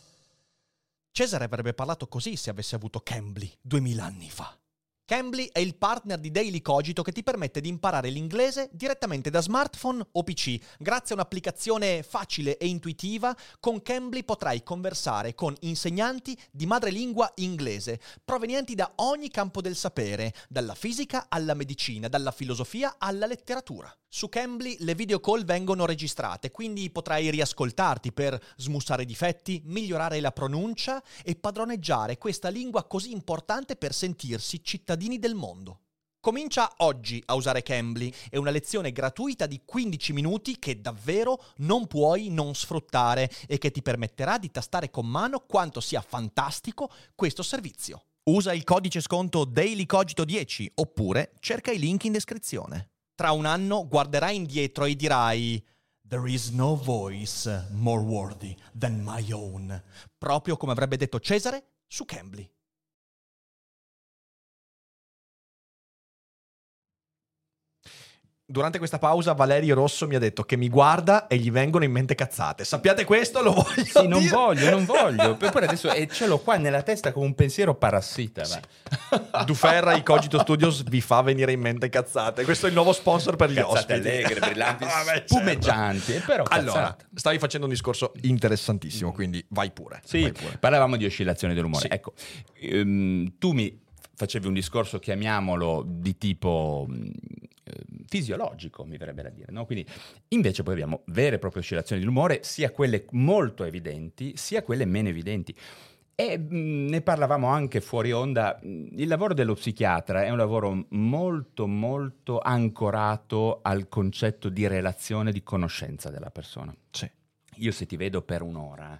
Cesare avrebbe parlato così se avesse avuto Cambly duemila anni fa. Cambly è il partner di Daily Cogito che ti permette di imparare l'inglese direttamente da smartphone o PC. Grazie a un'applicazione facile e intuitiva, con Cambly potrai conversare con insegnanti di madrelingua inglese, provenienti da ogni campo del sapere, dalla fisica alla medicina, dalla filosofia alla letteratura. Su Cambly le video call vengono registrate, quindi potrai riascoltarti per smussare difetti, migliorare la pronuncia e padroneggiare questa lingua così importante per sentirsi cittadini del mondo. Comincia oggi a usare Cambly, è una lezione gratuita di 15 minuti che davvero non puoi non sfruttare e che ti permetterà di tastare con mano quanto sia fantastico questo servizio. Usa il codice sconto DailyCogito10 oppure cerca i link in descrizione. Tra un anno guarderai indietro e dirai There is no voice more worthy than my own, proprio come avrebbe detto Cesare su Cambly. Durante questa pausa Valerio Rosso mi ha detto che mi guarda e gli vengono in mente cazzate. Sappiate questo? Lo voglio Sì, non dire. voglio, non voglio. Poi adesso e ce l'ho qua nella testa come un pensiero parassita. ma- Duferra, i Cogito Studios vi fa venire in mente cazzate. Questo è il nuovo sponsor per gli Cazzate ospiti. allegre, brillanti, Vabbè, certo. spumeggianti. Però Allora, stavi facendo un discorso interessantissimo, quindi vai pure. Sì, vai pure. parlavamo di oscillazioni dell'umore. Sì. Ecco, ehm, tu mi facevi un discorso, chiamiamolo, di tipo mh, eh, fisiologico, mi verrebbe da dire. No? Quindi invece poi abbiamo vere e proprie oscillazioni dell'umore, sia quelle molto evidenti, sia quelle meno evidenti. E mh, ne parlavamo anche fuori onda, mh, il lavoro dello psichiatra è un lavoro molto molto ancorato al concetto di relazione, di conoscenza della persona. Sì. Io se ti vedo per un'ora,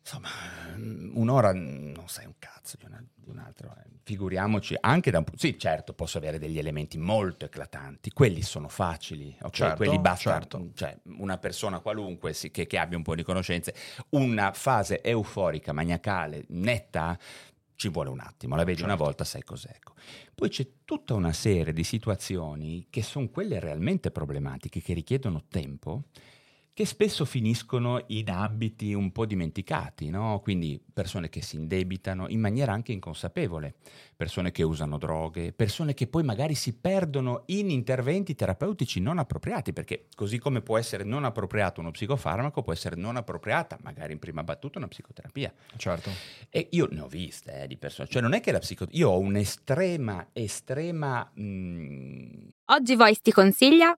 insomma, mm, un'ora non sai un cazzo di, una- di un altro. eh. Figuriamoci, anche da un punto... Sì, certo, posso avere degli elementi molto eclatanti, quelli sono facili, ok? Certo, quelli basta, certo. cioè una persona qualunque sì, che, che abbia un po' di conoscenze, una fase euforica, maniacale, netta, ci vuole un attimo, la vedi una volta, sai cos'è. ecco. Poi c'è tutta una serie di situazioni che sono quelle realmente problematiche, che richiedono tempo, che spesso finiscono in ambiti un po' dimenticati, no? quindi persone che si indebitano in maniera anche inconsapevole, persone che usano droghe, persone che poi magari si perdono in interventi terapeutici non appropriati, perché così come può essere non appropriato uno psicofarmaco, può essere non appropriata, magari in prima battuta, una psicoterapia. Certo. E io ne ho viste eh, di persone, cioè non è che la psicoterapia, io ho un'estrema, estrema... mm, Oggi Voice ti consiglia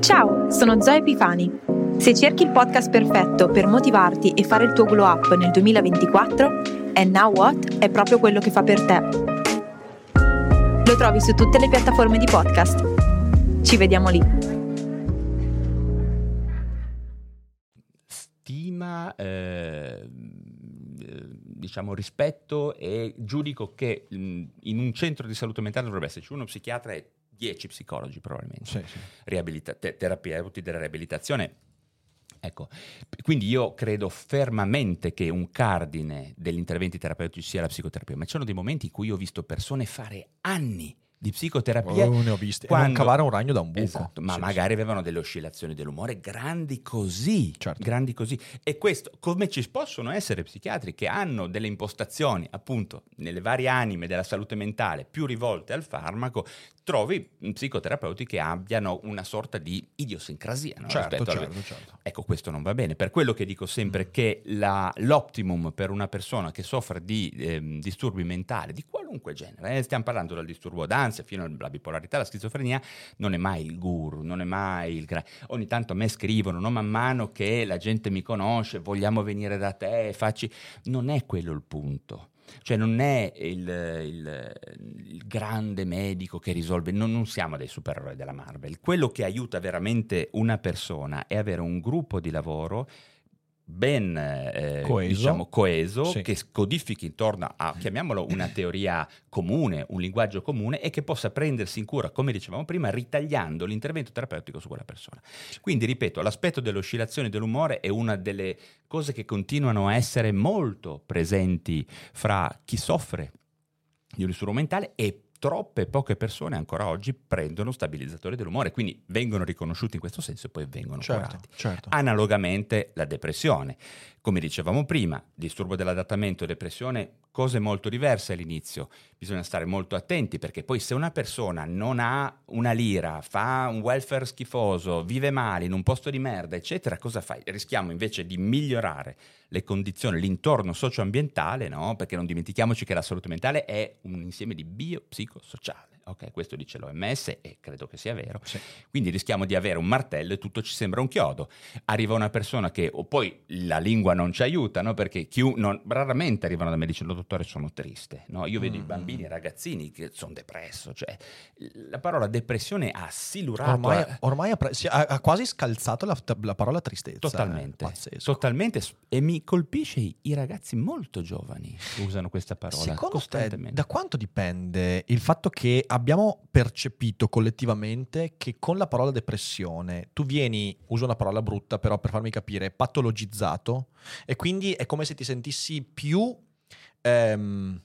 Ciao, sono Zoe Epifani. Se cerchi il podcast perfetto per motivarti e fare il tuo glow up nel 2024, And Now What è proprio quello che fa per te. Lo trovi su tutte le piattaforme di podcast. Ci vediamo lì. stima, eh, diciamo rispetto e giudico che in un centro di salute mentale dovrebbe esserci uno psichiatra e dieci psicologi probabilmente, Sì, sì. Riabilita- te- terapeuti della riabilitazione. Ecco, quindi io credo fermamente che un cardine degli interventi terapeutici sia la psicoterapia, ma ci sono dei momenti in cui io ho visto persone fare anni di psicoterapia. Oh, ne ho visti. E non quando- cavare un ragno da un buco. Esatto, ma Sì, magari avevano delle oscillazioni dell'umore grandi così, Certo. grandi così. E questo, come ci possono essere psichiatri che hanno delle impostazioni, appunto, nelle varie anime della salute mentale più rivolte al farmaco, trovi psicoterapeuti che abbiano una sorta di idiosincrasia. no? Certo, Rispetto al- certo, certo. Ecco, questo non va bene. Per quello che dico sempre che la- l'optimum per una persona che soffre di ehm, disturbi mentali, di qualunque genere, eh, stiamo parlando dal disturbo d'ansia fino alla bipolarità, alla schizofrenia, non è mai il guru, non è mai il... gra- Ogni tanto a me scrivono, no, man mano che la gente mi conosce, vogliamo venire da te, facci... Non è quello il punto. Cioè non è il, il- il grande medico che risolve, non, non siamo dei supereroi della Marvel. Quello che aiuta veramente una persona è avere un gruppo di lavoro ben eh, Coeso. diciamo, coeso Sì. che codifichi intorno a, chiamiamolo, una teoria comune, un linguaggio comune e che possa prendersi in cura, come dicevamo prima, ritagliando l'intervento terapeutico su quella persona. Quindi, ripeto, l'aspetto dell'oscillazione dell'umore è una delle cose che continuano a essere molto presenti fra chi soffre di un disturbo mentale e troppe poche persone ancora oggi prendono stabilizzatori dell'umore, quindi vengono riconosciuti in questo senso e poi vengono Certo, curati. certo. Analogamente la depressione. Come dicevamo prima, disturbo dell'adattamento, depressione, cose molto diverse all'inizio. Bisogna stare molto attenti perché poi se una persona non ha una lira, fa un welfare schifoso, vive male in un posto di merda, eccetera, cosa fai? Rischiamo invece di migliorare le condizioni, l'intorno socioambientale, no? Perché non dimentichiamoci che la salute mentale è un insieme di biopsicosociale. Ok, questo dice l'OMS e credo che sia vero. Quindi rischiamo di avere un martello e tutto ci sembra un chiodo. Arriva una persona che, o poi la lingua non ci aiuta, no? Perché chiu- non- raramente arrivano da me e dicono, dottore, sono triste. No? Io vedo i bambini e i ragazzini che sono depresso. Cioè, la parola depressione ha silurato... Ormai, a- ormai ha, pre- ha- ha quasi scalzato la, la parola tristezza. Totalmente, eh. Pazzesco. totalmente. E mi colpisce i, ragazzi molto giovani usano questa parola Secondo te, costantemente. da quanto dipende il fatto che abbiamo percepito collettivamente che con la parola depressione tu vieni, uso una parola brutta però per farmi capire, patologizzato e quindi è come se ti sentissi più, ehm,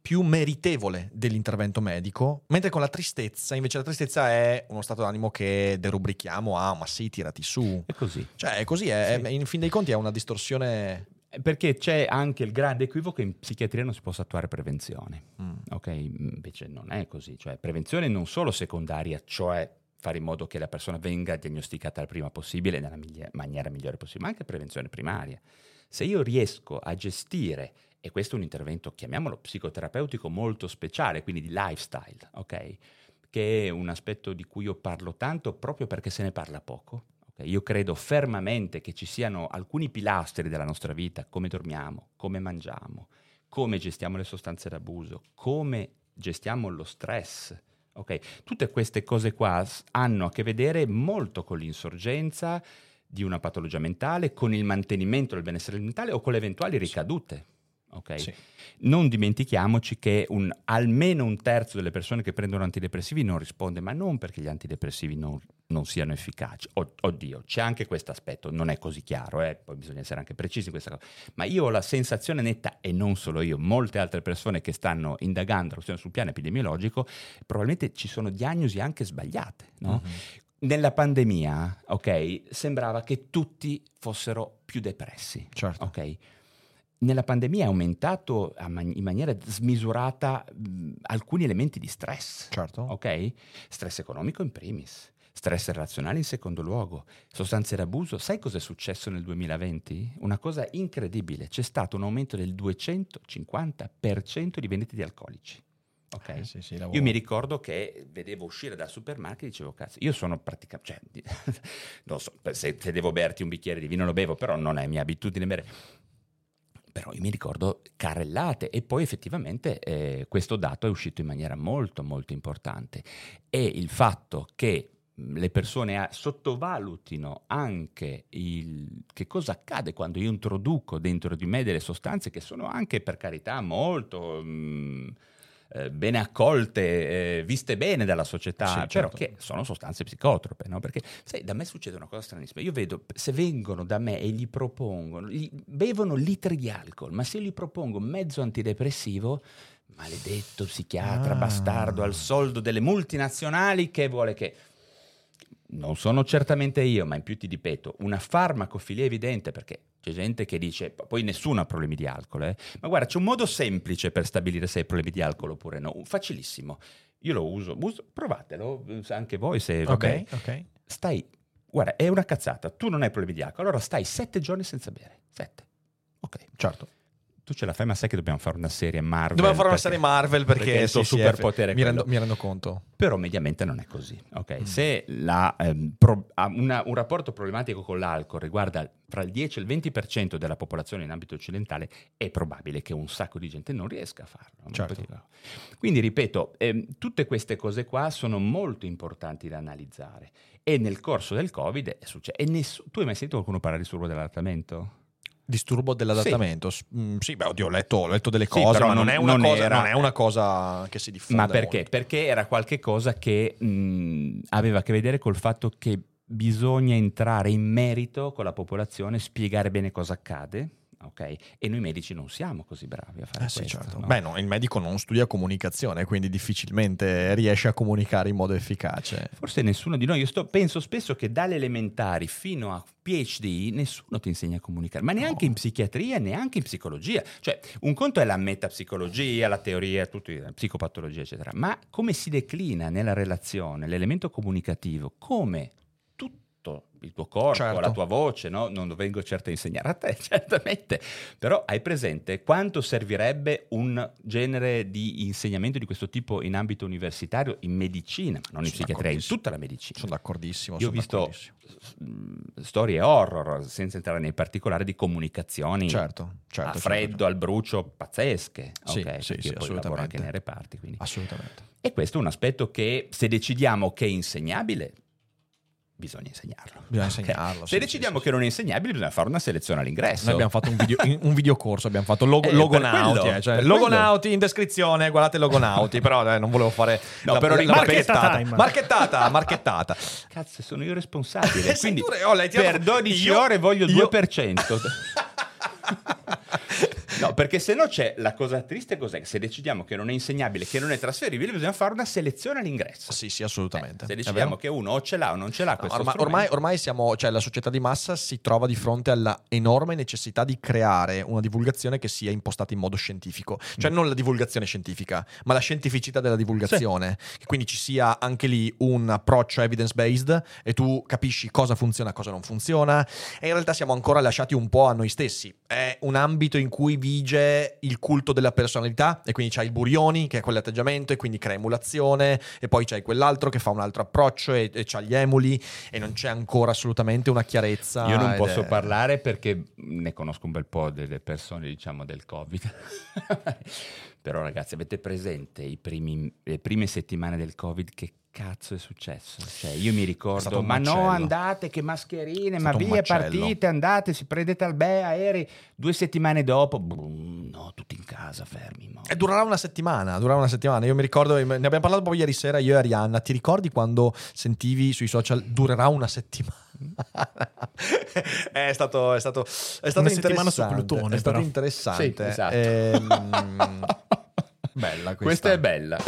più meritevole dell'intervento medico, mentre con la tristezza, invece la tristezza è uno stato d'animo che derubrichiamo a ma sì, tirati su. È così. Cioè è così, è- Sì. è- in fin dei conti è una distorsione... Perché c'è anche il grande equivoco che in psichiatria non si possa attuare prevenzione. Mm. Ok, invece non è così, cioè prevenzione non solo secondaria, cioè fare in modo che la persona venga diagnosticata il prima possibile nella miglia- maniera migliore possibile, ma anche prevenzione primaria. Se io riesco a gestire, e questo è un intervento, chiamiamolo psicoterapeutico molto speciale, quindi di lifestyle, ok? Che è un aspetto di cui io parlo tanto proprio perché se ne parla poco. Io credo fermamente che ci siano alcuni pilastri della nostra vita, come dormiamo, come mangiamo, come gestiamo le sostanze d'abuso, come gestiamo lo stress. ok? Tutte queste cose qua hanno a che vedere molto con l'insorgenza di una patologia mentale, con il mantenimento del benessere mentale o con le eventuali ricadute. Ok? Sì. Non dimentichiamoci che un- almeno un terzo delle persone che prendono antidepressivi non risponde, ma non perché gli antidepressivi non, non siano efficaci. O- oddio, c'è anche questo aspetto, non è così chiaro, eh, poi bisogna essere anche precisi in questa cosa. Ma io ho la sensazione netta, e non solo io, molte altre persone che stanno indagando la questione sul piano epidemiologico, probabilmente ci sono diagnosi anche sbagliate. no? Mhm. Nella pandemia, ok, sembrava che tutti fossero più depressi. Certo. ok? Nella pandemia è aumentato in maniera smisurata alcuni elementi di stress. Certo. Ok? Stress economico in primis, stress relazionale in secondo luogo, sostanze d'abuso. Sai cosa è successo nel 2020? Una cosa incredibile, c'è stato un aumento del 250% di vendite di alcolici. Ok? Eh, sì, sì, Io mi ricordo che vedevo uscire dal supermarket e dicevo, cazzo, io sono praticamente, cioè, non so, se, se devo berti un bicchiere di vino lo bevo, però non è mia abitudine bere. Però io mi ricordo carrellate e poi effettivamente eh, questo dato è uscito in maniera molto molto importante. E il fatto che mh, le persone sottovalutino anche il, che cosa accade quando io introduco dentro di me delle sostanze che sono anche per carità molto mh, eh, bene accolte, eh, viste bene dalla società, Sì, però certo. che sono sostanze psicotrope, no? Perché, sai, da me succede una cosa stranissima. Io vedo, se vengono da me e gli propongono, gli- bevono litri di alcol, ma se io gli propongo mezzo antidepressivo, maledetto psichiatra Ah. bastardo al soldo delle multinazionali che vuole che... Non sono certamente io, ma in più ti ripeto, una farmacofilia evidente perché c'è gente che dice, poi nessuno ha problemi di alcol, eh. ma guarda c'è un modo semplice per stabilire se hai problemi di alcol oppure no, facilissimo. Io lo uso, uso- provatelo anche voi se bene. Ok, ok. Stai, guarda, è una cazzata, tu non hai problemi di alcol, allora stai sette giorni senza bere, sette. Ok, Certo. Tu ce la fai, ma sai che dobbiamo fare una serie Marvel. Dobbiamo fare una perché- serie Marvel perché, perché il suo sì, sì, superpotere è mi, rendo, mi rendo conto. Però mediamente non è così. ok? Mm. Se la, ehm, pro- una- un rapporto problematico con l'alcol riguarda fra il 10 e il 20% della popolazione in ambito occidentale, è probabile che un sacco di gente non riesca a farlo. Certo. Quindi, ripeto, ehm, tutte queste cose qua sono molto importanti da analizzare. E nel corso del Covid è successo. Nessu- tu hai mai sentito qualcuno parlare di disturbo dell'allattamento? Disturbo dell'adattamento. S- mm, Sì, beh, oddio, ho letto, ho letto delle Sì, cose, però ma non, non- è una non cosa, era- non è una cosa che si diffonde. Ma perché? molto. Perché era qualche cosa che mh, aveva a che vedere col fatto che bisogna entrare in merito con la popolazione, spiegare bene cosa accade, ok? E noi medici non siamo così bravi a fare Eh sì, questo. certo. no? Beh, no, il medico non studia comunicazione, quindi difficilmente riesce a comunicare in modo efficace. Forse nessuno di noi, io sto- penso spesso che dalle elementari fino a PhD nessuno ti insegna a comunicare, ma neanche in psichiatria, neanche in psicologia. Cioè, un conto è la metapsicologia, la teoria, tutto, la psicopatologia, eccetera, ma come si declina nella relazione l'elemento comunicativo, come tutto il tuo corpo, Certo. la tua voce, no? non lo vengo certo a insegnare a te, certamente, però hai presente quanto servirebbe un genere di insegnamento di questo tipo in ambito universitario, in medicina, non in Sono psichiatria, in tutta la medicina. Sono d'accordissimo. Io ho sono visto d'accordissimo. mh, storie horror, senza entrare nei particolari, di comunicazioni Certo, certo. a certo, freddo, certo. al brucio, pazzesche. Sì, ok? sì, sì, io poi lavoro assolutamente. anche nei reparti. quindi. Assolutamente. E questo è un aspetto che se decidiamo che è insegnabile, bisogna insegnarlo. Bisogna insegnarlo, Se sì, decidiamo sì, che non è insegnabile, bisogna fare una selezione all'ingresso. Noi abbiamo fatto un, video, un videocorso, abbiamo fatto logo, Eh, logonauti, quello, eh, cioè, logonauti in descrizione, guardate logonauti, però eh, non volevo fare No, la, però la- la marchettata. Marchettata, marchettata. Cazzo, sono io responsabile. Sì, Quindi pure- oh, per 12 io- ore voglio il io- 2%. No, perché se no c'è la cosa triste cos'è? Che se decidiamo che non è insegnabile, che non è trasferibile, bisogna fare una selezione all'ingresso. Sì, sì, assolutamente. Eh, se decidiamo che uno o ce l'ha o non ce l'ha No, ormai, ormai, ormai siamo, cioè la società di massa si trova di fronte alla enorme necessità di creare una divulgazione che sia impostata in modo scientifico. Cioè non la divulgazione scientifica, ma la scientificità della divulgazione. Che quindi ci sia anche lì un approccio evidence-based e tu capisci cosa funziona e cosa non funziona. E in realtà siamo ancora lasciati un po' a noi stessi. È un ambito in cui vige il culto della personalità e quindi c'hai il Burioni che è quell'atteggiamento e quindi crea emulazione e poi c'hai quell'altro che fa un altro approccio e, e c'ha gli emuli e non c'è ancora assolutamente una chiarezza. Io non posso è- parlare perché ne conosco un bel po' delle persone, diciamo, del Covid. Però ragazzi, avete presente i primi- le prime settimane del Covid che cazzo è successo? Cioè, io mi ricordo, ma no, andate, che mascherine, ma via, partite, andate, si prendete al bè, aerei. Due settimane dopo, brum, no, tutti in casa, fermi. mo. E durerà una settimana, durerà una settimana. Io mi ricordo, ne abbiamo parlato proprio ieri sera io e Arianna. Ti ricordi quando sentivi sui social durerà una settimana? è stato, è stato, è stato Una settimana su interessante, Plutone, È stato però. interessante. Sì, esatto. Ehm, bella questa. Questa è bella.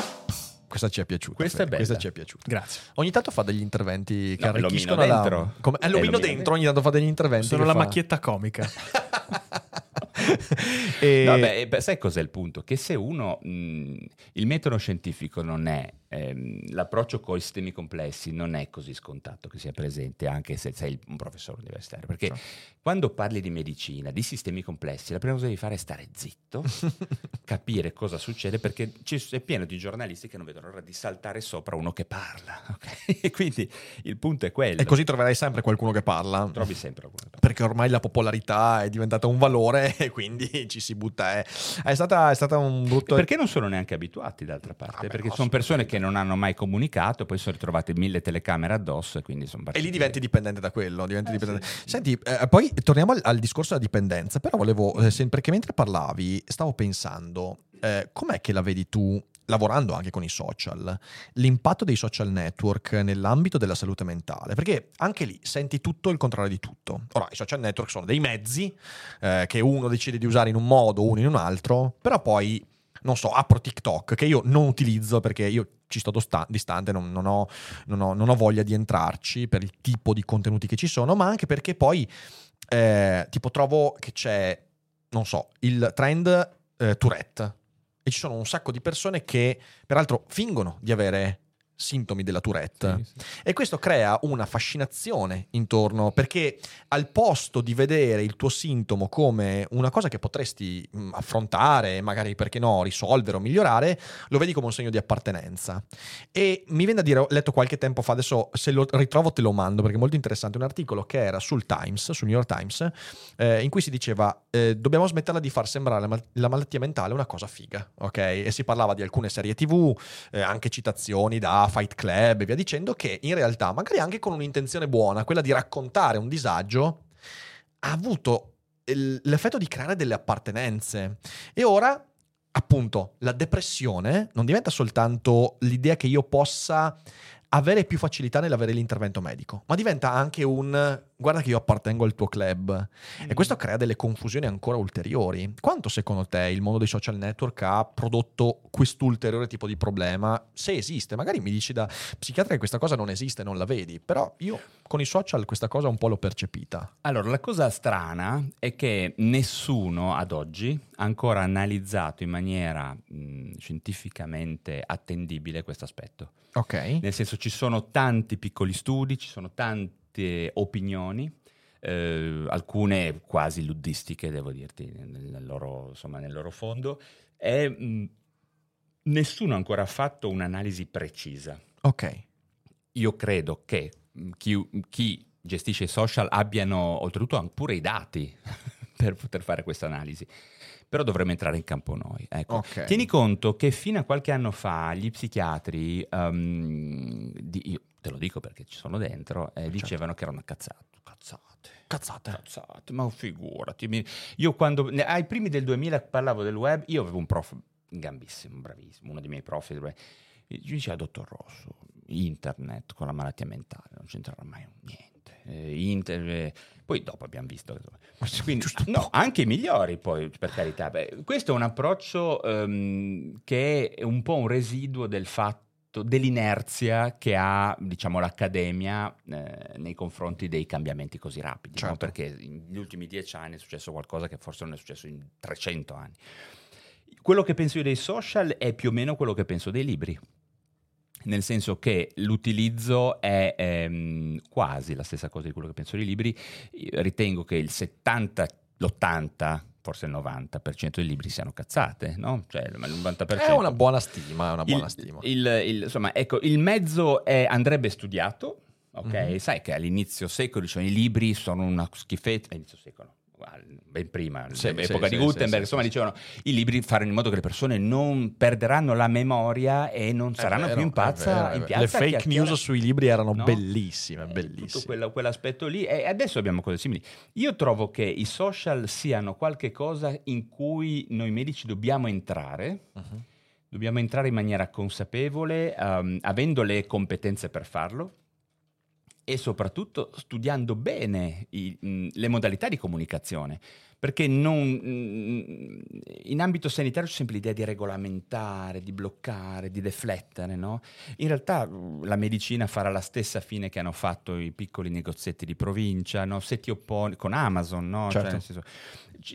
Questa ci è piaciuta. Questa è bella. Questa ci è piaciuta. Grazie. Ogni tanto fa degli interventi che No, arricchiscono la... dentro. Come... È È l'omino l'omino dentro, ogni tanto fa degli interventi. Sono la fa- macchietta comica. E- Vabbè, beh, sai cos'è il punto? Che se uno, mh, il metodo scientifico non è, ehm, l'approccio con i sistemi complessi non è così scontato che sia presente anche se sei un professore universitario, perché Certo. quando parli di medicina, di sistemi complessi, la prima cosa che devi fare è stare zitto, capire cosa succede, perché ci- è pieno di giornalisti che non vedono l'ora di saltare sopra uno che parla, ok? E quindi il punto è quello. E così troverai sempre qualcuno che parla. trovi sempre qualcuno che parla. Perché ormai la popolarità è diventata un valore e quindi ci si butta. È, è, stata, è stata un brutto. Perché non sono neanche abituati d'altra parte? Vabbè, perché no, sono persone che non hanno mai comunicato, poi sono ritrovate mille telecamere addosso e quindi sono E lì diventi dipendente da quello. diventi Eh, dipendente. sì. Senti, eh, poi torniamo al, al discorso della dipendenza. Però volevo, eh, perché mentre parlavi, stavo pensando, eh, com'è che la vedi tu, lavorando anche con i social, l'impatto dei social network nell'ambito della salute mentale? Perché anche lì senti tutto il contrario di tutto. Ora, i social network sono dei mezzi eh, che uno decide di usare in un modo, uno in un altro, però poi non so, apro TikTok, che io non utilizzo perché io ci sto dosta- distante, non, non ho, non ho- non ho voglia di entrarci per il tipo di contenuti che ci sono, ma anche perché poi, eh, tipo, trovo che c'è, non so, il trend eh, Tourette. Ci sono un sacco di persone che, peraltro, fingono di avere sintomi della Tourette. Sì, sì. E questo crea una fascinazione intorno, perché al posto di vedere il tuo sintomo come una cosa che potresti mh, affrontare, magari perché no, risolvere o migliorare, lo vedi come un segno di appartenenza. E mi viene da dire, ho letto qualche tempo fa, adesso se lo ritrovo te lo mando, perché è molto interessante, un articolo che era sul Times, sul New York Times, eh, in cui si diceva eh, dobbiamo smetterla di far sembrare la, mal- la malattia mentale una cosa figa, ok? E si parlava di alcune serie tv, eh, anche citazioni da Fight Club e via dicendo, che in realtà, magari anche con un'intenzione buona, quella di raccontare un disagio, ha avuto l'effetto di creare delle appartenenze. E ora, appunto, la depressione non diventa soltanto l'idea che io possa avere più facilità nell'avere l'intervento medico, ma diventa anche un guarda che io appartengo al tuo club. E questo crea delle confusioni ancora ulteriori. Quanto secondo te il mondo dei social network ha prodotto quest'ulteriore tipo di problema? Se esiste, magari mi dici da psichiatra che questa cosa non esiste, non la vedi, però io con i social questa cosa un po' l'ho percepita. Allora, la cosa strana è che nessuno ad oggi ha ancora analizzato in maniera mh, scientificamente attendibile questo aspetto. Ok. Nel senso ci sono tanti piccoli studi, ci sono tante opinioni, eh, alcune quasi luddistiche, devo dirti, nel, loro, insomma, nel loro fondo, e mh, nessuno ha ancora fatto un'analisi precisa. Ok. Io credo che chi, chi gestisce i social abbiano oltretutto anche pure i dati per poter fare questa analisi. Però dovremmo entrare in campo noi. Ecco. Ok. Tieni conto che fino a qualche anno fa gli psichiatri, ehm, di- io te lo dico perché ci sono dentro, eh, dicevano che erano cazzate. Cazzate. Cazzate. Cazzate, ma figurati. mi- Io quando, ai primi del 2000 parlavo del web, io avevo un prof gambissimo, bravissimo, uno dei miei prof, ci diceva, dottor Rosso, internet con la malattia mentale, non c'entrerà mai niente. Eh, inter- eh, poi dopo abbiamo visto quindi, no, anche i migliori poi per carità. Beh, questo è un approccio ehm, che è un po' un residuo del fatto dell'inerzia che ha diciamo l'accademia eh, nei confronti dei cambiamenti così rapidi no? Certo. perché negli ultimi dieci anni è successo qualcosa che forse non è successo in 300 anni. Quello che penso io dei social è più o meno quello che penso dei libri nel senso che l'utilizzo è ehm, quasi la stessa cosa di quello che penso dei libri. Io ritengo che il 70, l'80, forse il 90% dei libri siano cazzate, no? Cioè il 90%. È una buona stima, è una buona il, stima. il- il- insomma, ecco, il mezzo è- andrebbe studiato, ok? Mhm. Sai che all'inizio secolo dicevano i libri sono una schifezza, inizio secolo, ben prima, Sì, l'epoca sì, di sì, Gutenberg, sì, insomma sì, dicevano i libri fare in modo che le persone non perderanno la memoria e non saranno vero, più in, è pazza, vero, è in piazza Le fake news sui libri erano No? bellissime, Eh, bellissime. Tutto quello- quell'aspetto lì. E adesso abbiamo cose simili. Io trovo che i social siano qualche cosa in cui noi medici dobbiamo entrare. Mhm. Dobbiamo entrare in maniera consapevole, ehm, avendo le competenze per farlo e soprattutto studiando bene i- le modalità di comunicazione. Perché non, mh, in ambito sanitario c'è sempre l'idea di regolamentare, di bloccare, di deflettere, no? In realtà mh, la medicina farà la stessa fine che hanno fatto i piccoli negozietti di provincia, no? Se ti opponi con Amazon, no? Cioè, Certo. nel senso,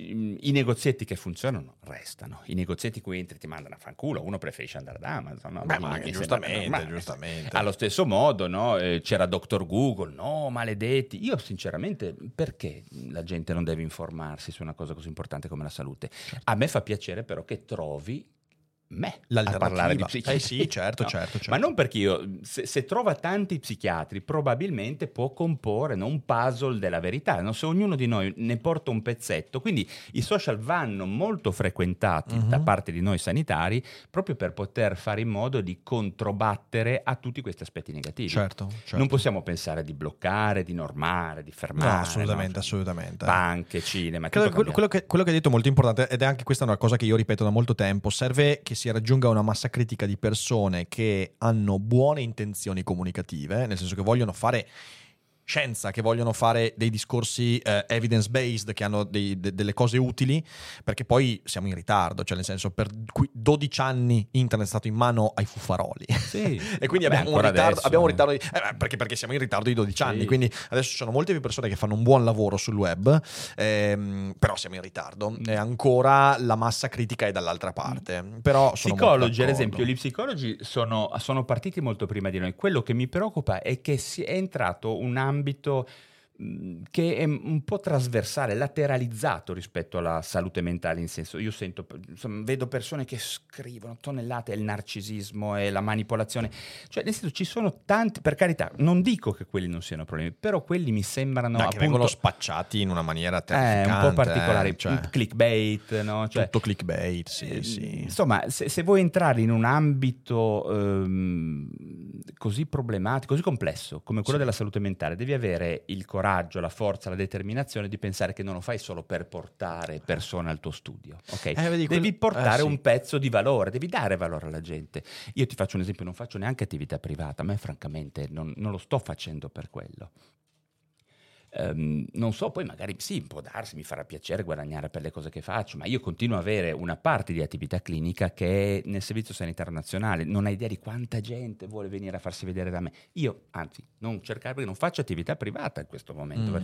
mh, I negozietti che funzionano restano. I negozietti cui entri ti mandano a fanculo, uno preferisce andare da Amazon. No? Beh, ma sembra giustamente, giustamente. Allo stesso modo, no? Eh, c'era Dr. Google, no, maledetti. Io, sinceramente, perché la gente non deve informarsi su una cosa così importante come la salute? A me fa piacere, però, che trovi me a parlare di psichiatria. Eh sì, certo, No, certo, certo. Ma non perché io, se, se trova tanti psichiatri, probabilmente può comporre no, un puzzle della verità. no? Se ognuno di noi ne porta un pezzetto, quindi i social vanno molto frequentati Mhm. da parte di noi sanitari proprio per poter fare in modo di controbattere a tutti questi aspetti negativi. Certo, certo. Non possiamo pensare di bloccare, di normare, di fermare. No, assolutamente, no? assolutamente. Banche, cinema, quello, quello che, quello che hai detto è molto importante ed è anche questa una cosa che io ripeto da molto tempo. Serve che si raggiunga una massa critica di persone che hanno buone intenzioni comunicative, nel senso che vogliono fare scienza, che vogliono fare dei discorsi eh, evidence-based, che hanno dei- de- delle cose utili, perché poi siamo in ritardo, cioè nel senso per qui- 12 anni internet è stato in mano ai fuffaroli. Sì. e quindi Beh, abbiamo un ritardo, adesso, abbiamo un eh. ritardo di- eh, perché, perché siamo in ritardo di 12 anni, Sì. quindi adesso ci sono molte più persone che fanno un buon lavoro sul web, ehm, però siamo in ritardo Mm. e ancora la massa critica è dall'altra parte. Però sono molto Psicologi, ad esempio, gli psicologi sono, sono partiti molto prima di noi. Quello che mi preoccupa è che si è entrato un ambito mh, che è un po' trasversale, lateralizzato rispetto alla salute mentale, in senso io sento, insomma, vedo persone che scrivono tonnellate, è il narcisismo, è la manipolazione, cioè nel senso ci sono tanti, per carità, non dico che quelli non siano problemi, però quelli mi sembrano che appunto vengono spacciati in una maniera eh, terrificante. un po' particolari, eh, cioè, clickbait, no? Cioè, tutto clickbait, sì, eh, sì. Insomma, se, se vuoi entrare in un ambito ehm, così problematico, così complesso come quello Sì. della salute mentale, devi avere il coraggio, la forza, la determinazione di pensare che non lo fai solo per portare persone al tuo studio. ok? Eh, vedi, devi quel- portare eh, sì. un pezzo di valore, devi dare valore alla gente. Io ti faccio un esempio, non faccio neanche attività privata, a me francamente non, non lo sto facendo per quello. Ehm, non so, poi magari sì, può darsi, mi farà piacere guadagnare per le cose che faccio, ma io continuo ad avere una parte di attività clinica che è nel Servizio Sanitario Nazionale. Non hai idea di quanta gente vuole venire a farsi vedere da me. Io, anzi, non cercare perché non faccio attività privata in questo momento.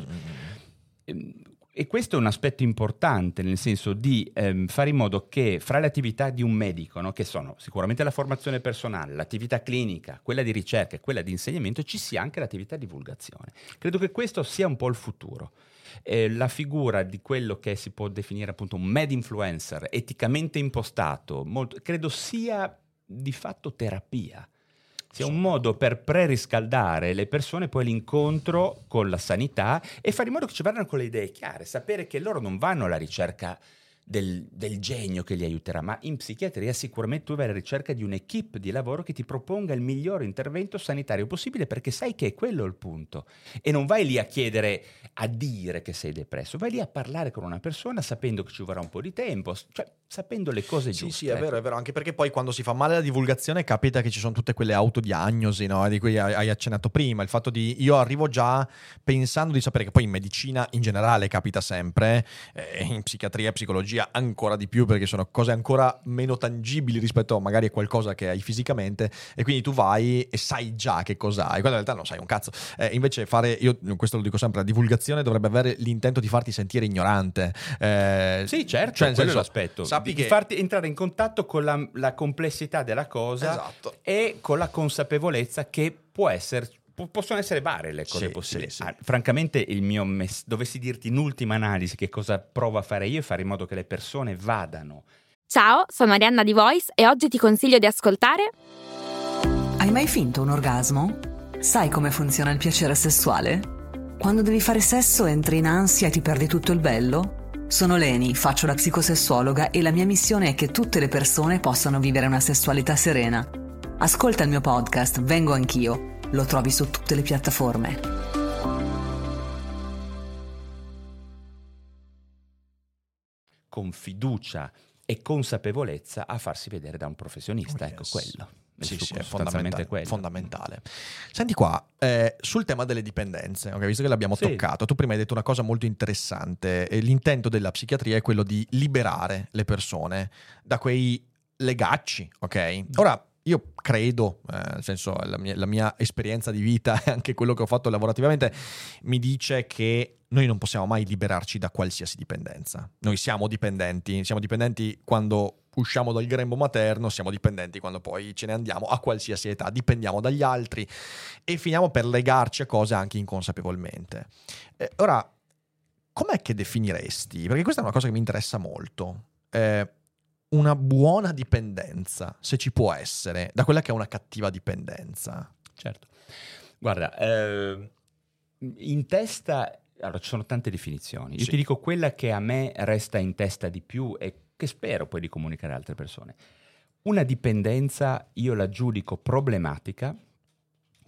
Mm, E questo è un aspetto importante, nel senso di ehm, fare in modo che fra le attività di un medico, no, che sono sicuramente la formazione personale, l'attività clinica, quella di ricerca e quella di insegnamento, ci sia anche l'attività di divulgazione. Credo che questo sia un po' il futuro. Eh, la figura di quello che si può definire appunto un med influencer, eticamente impostato, molto- credo sia di fatto terapia sia un modo per preriscaldare le persone poi all'incontro con la sanità e fare in modo che ci vadano con le idee chiare, sapere che loro non vanno alla ricerca del, del genio che li aiuterà, ma in psichiatria sicuramente tu vai alla ricerca di un'equipe di lavoro che ti proponga il miglior intervento sanitario possibile perché sai che è quello il punto. E non vai lì a chiedere, a dire che sei depresso, vai lì a parlare con una persona sapendo che ci vorrà un po' di tempo, cioè sapendo le cose Sì, giuste. sì, è ecco. vero, è vero, anche perché poi quando si fa male la divulgazione capita che ci sono tutte quelle autodiagnosi, no? di cui hai accennato prima, il fatto di io arrivo già pensando di sapere che poi in medicina in generale capita sempre, eh, in psichiatria e psicologia ancora di più perché sono cose ancora meno tangibili rispetto magari a qualcosa che hai fisicamente e quindi tu vai e sai già che cosa hai, quando in realtà non sai un cazzo. Eh, invece fare, io questo lo dico sempre, la divulgazione dovrebbe avere l'intento di farti sentire ignorante. Eh, Sì, certo, cioè, quello è senso, l'aspetto. Sappi di che... farti entrare in contatto con la, la complessità della cosa Esatto. e con la consapevolezza che può essere po- possono essere varie le cose Sì, possibili. sì, sì. Ah, francamente, il mio mess- dovessi dirti in ultima analisi che cosa provo a fare io è fare in modo che le persone vadano Ciao, sono Arianna di Voice e oggi ti consiglio di ascoltare Hai mai finto un orgasmo? Sai come funziona il piacere sessuale? Quando devi fare sesso entri in ansia e ti perdi tutto il bello? Sono Leni, faccio la psicosessuologa e la mia missione è che tutte le persone possano vivere una sessualità serena. Ascolta il mio podcast Vengo anch'io. Lo trovi su tutte le piattaforme. con fiducia e consapevolezza a farsi vedere da un professionista. Oh, ecco yes. quello. Sì, sì, è fondamentale, fondamentale. Senti qua, eh, sul tema delle dipendenze, ok, visto che l'abbiamo Sì. toccato, tu prima hai detto una cosa molto interessante, l'intento della psichiatria è quello di liberare le persone da quei legacci, ok? Ora, io credo, eh, nel senso la mia, la mia esperienza di vita e anche quello che ho fatto lavorativamente mi dice che noi non possiamo mai liberarci da qualsiasi dipendenza. Noi siamo dipendenti, siamo dipendenti quando usciamo dal grembo materno, siamo dipendenti quando poi ce ne andiamo a qualsiasi età, dipendiamo dagli altri e finiamo per legarci a cose anche inconsapevolmente. Eh, ora, com'è che definiresti? Perché questa è una cosa che mi interessa molto. eh, una buona dipendenza, se ci può essere, da quella che è una cattiva dipendenza. Certo. Guarda, eh, in testa, allora ci sono tante definizioni. Io Sì. ti dico quella che a me resta in testa di più e che spero poi di comunicare a altre persone. Una dipendenza io la giudico problematica,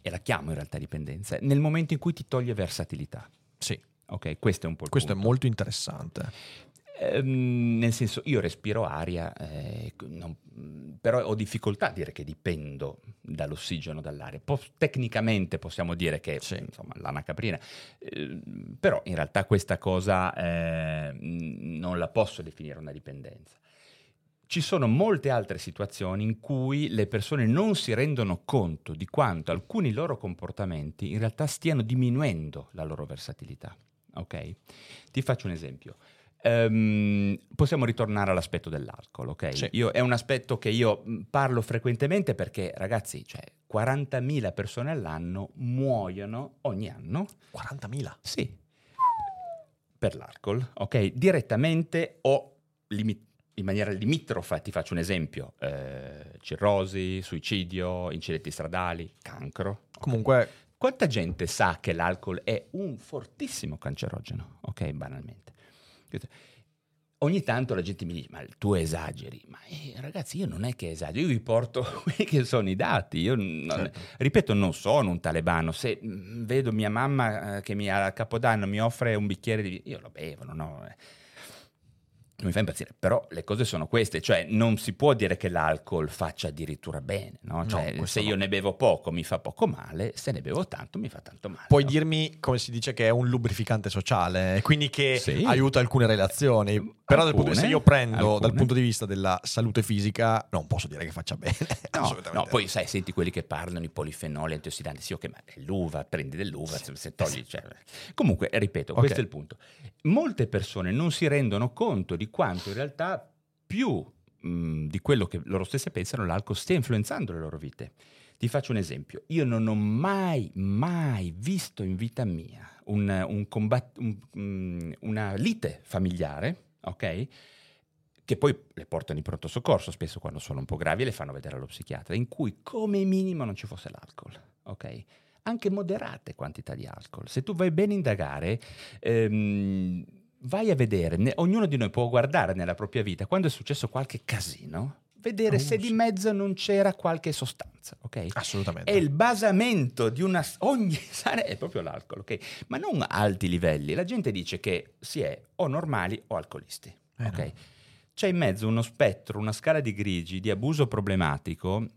e la chiamo in realtà dipendenza, nel momento in cui ti toglie versatilità. Sì, Ok, questo è un po' il questo è punto. molto interessante. Ehm, nel senso, io respiro aria, eh, non- però ho difficoltà a dire che dipendo dall'ossigeno, dall'aria. Po- tecnicamente possiamo dire che Sì. insomma, lana caprina, eh, però in realtà questa cosa eh, non la posso definire una dipendenza. Ci sono molte altre situazioni in cui le persone non si rendono conto di quanto alcuni loro comportamenti in realtà stiano diminuendo la loro versatilità. Ok? Ti faccio un esempio. Ehm, possiamo ritornare all'aspetto dell'alcol, ok? Sì. Io- è un aspetto che io parlo frequentemente perché, ragazzi, cioè, 40.000 persone all'anno muoiono ogni anno 40.000. sì. Per l'alcol, ok? Direttamente o limi- in maniera limitrofa, ti faccio un esempio, eh, cirrosi, suicidio, incidenti stradali, cancro. Comunque, Quanta gente sa che l'alcol è un fortissimo cancerogeno, ok? Banalmente. Ogni tanto la gente mi dice, ma tu esageri. Ma eh, ragazzi, io non è che esagero, io vi porto quelli che sono i dati. Io non- Certo. ripeto, non sono un talebano. Se mm, vedo mia mamma eh, che mi, a Capodanno mi offre un bicchiere di vino, io lo bevo, non ho... eh. Non mi fa impazzire, però le cose sono queste, cioè non si può dire che l'alcol faccia addirittura bene, no? No, Cioè, questo se no. io ne bevo poco mi fa poco male, se ne bevo tanto mi fa tanto male. puoi no? dirmi, come si dice, che è un lubrificante sociale, quindi che Sì. aiuta alcune relazioni. Però dal punto- Alcune, se io prendo dal alcune. punto di vista della salute fisica, non posso dire che faccia bene. No, no, poi sai, senti quelli che parlano, i polifenoli, antiossidanti, sì, ok, ma è l'uva, prendi dell'uva, se, se togli... cioè, Comunque, ripeto, Ok. questo è il punto. Molte persone non si rendono conto di quanto in realtà più mh, di quello che loro stesse pensano, l'alcol stia influenzando le loro vite. Ti faccio un esempio. Io non ho mai, mai visto in vita mia un- un combat- un- mm, una lite familiare, ok? Che poi le portano in pronto soccorso spesso quando sono un po' gravi e le fanno vedere allo psichiatra, in cui come minimo non ci fosse l'alcol, ok? Anche moderate quantità di alcol. Se tu vai bene indagare, ehm, vai a vedere, ne- ognuno di noi può guardare nella propria vita quando è successo qualche casino, vedere Oh, se di sì. mezzo non c'era qualche sostanza, ok? Assolutamente. È il basamento di una ogni sana è proprio l'alcol, ok? Ma non a alti livelli. La gente dice che si è o normali o alcolisti, Eh, ok? no. C'è in mezzo uno spettro, una scala di grigi di abuso problematico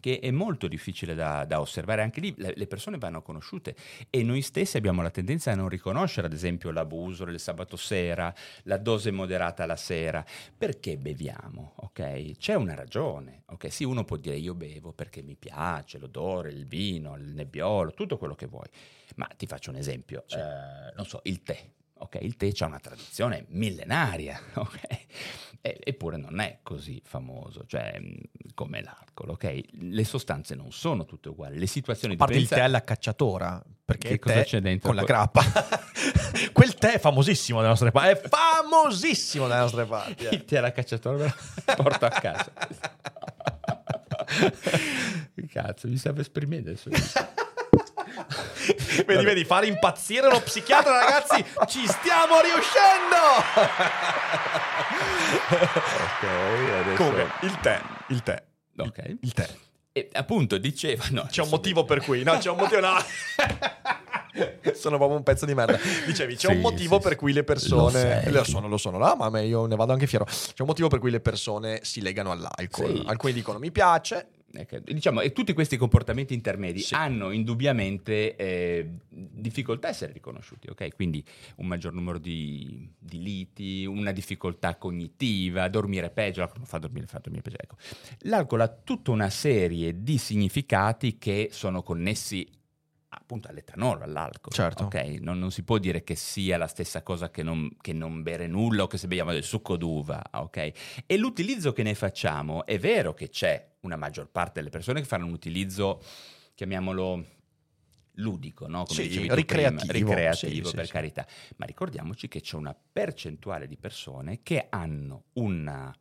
che è molto difficile da, da osservare. Anche lì le, le persone vanno conosciute e noi stessi abbiamo la tendenza a non riconoscere, ad esempio, l'abuso del sabato sera, la dose moderata la sera. Perché beviamo? Ok? C'è una ragione. Ok? Sì, uno può dire io bevo perché mi piace l'odore, il vino, il nebbiolo, tutto quello che vuoi. Ma ti faccio un esempio. Eh, non so, il tè. Ok, il tè ha una tradizione millenaria, ok? E- eppure non è così famoso, cioè mh, come l'alcol, ok? Le sostanze non sono tutte uguali, le situazioni di parte il tè alla cacciatora, perché Che cosa c'è dentro con la grappa. Quel tè è famosissimo dalle nostre parti. È famosissimo dalle nostre parti. eh. il tè alla cacciatora porto a casa. Cazzo, mi serve esprimere adesso. Vedi, vedi, fare impazzire lo psichiatra, ragazzi, ci stiamo riuscendo. ok, adesso... Comunque, il tè, il tè, Ok. il tè. E appunto diceva... No, C'è un motivo per cui, no, c'è un motivo, no. Sono proprio un pezzo di merda. Dicevi, c'è Sì, un motivo sì, per cui le Lo persone. sei. Lo sono, lo sono, no, ma io ne vado anche fiero. C'è un motivo per cui le persone si legano all'alcol. Sì. Alcuni dicono mi piace. Ecco, diciamo, e tutti questi comportamenti intermedi Sì. hanno indubbiamente eh, difficoltà a essere riconosciuti, ok? Quindi un maggior numero di, di liti, una difficoltà cognitiva, dormire peggio, l'alcol non fa dormire, fa dormire peggio. Ecco. L'alcol ha tutta una serie di significati che sono connessi appunto all'etanolo, all'alcol. Certo. ok? Non, non si può dire che sia la stessa cosa che non, che non bere nulla o che se beviamo del succo d'uva, ok? E l'utilizzo che ne facciamo, è vero che c'è una maggior parte delle persone che fanno un utilizzo, chiamiamolo ludico, no? Sì, dicevi tu ricreativo, prima, ricreativo sì, sì, per sì. carità. Ma ricordiamoci che c'è una percentuale di persone che hanno un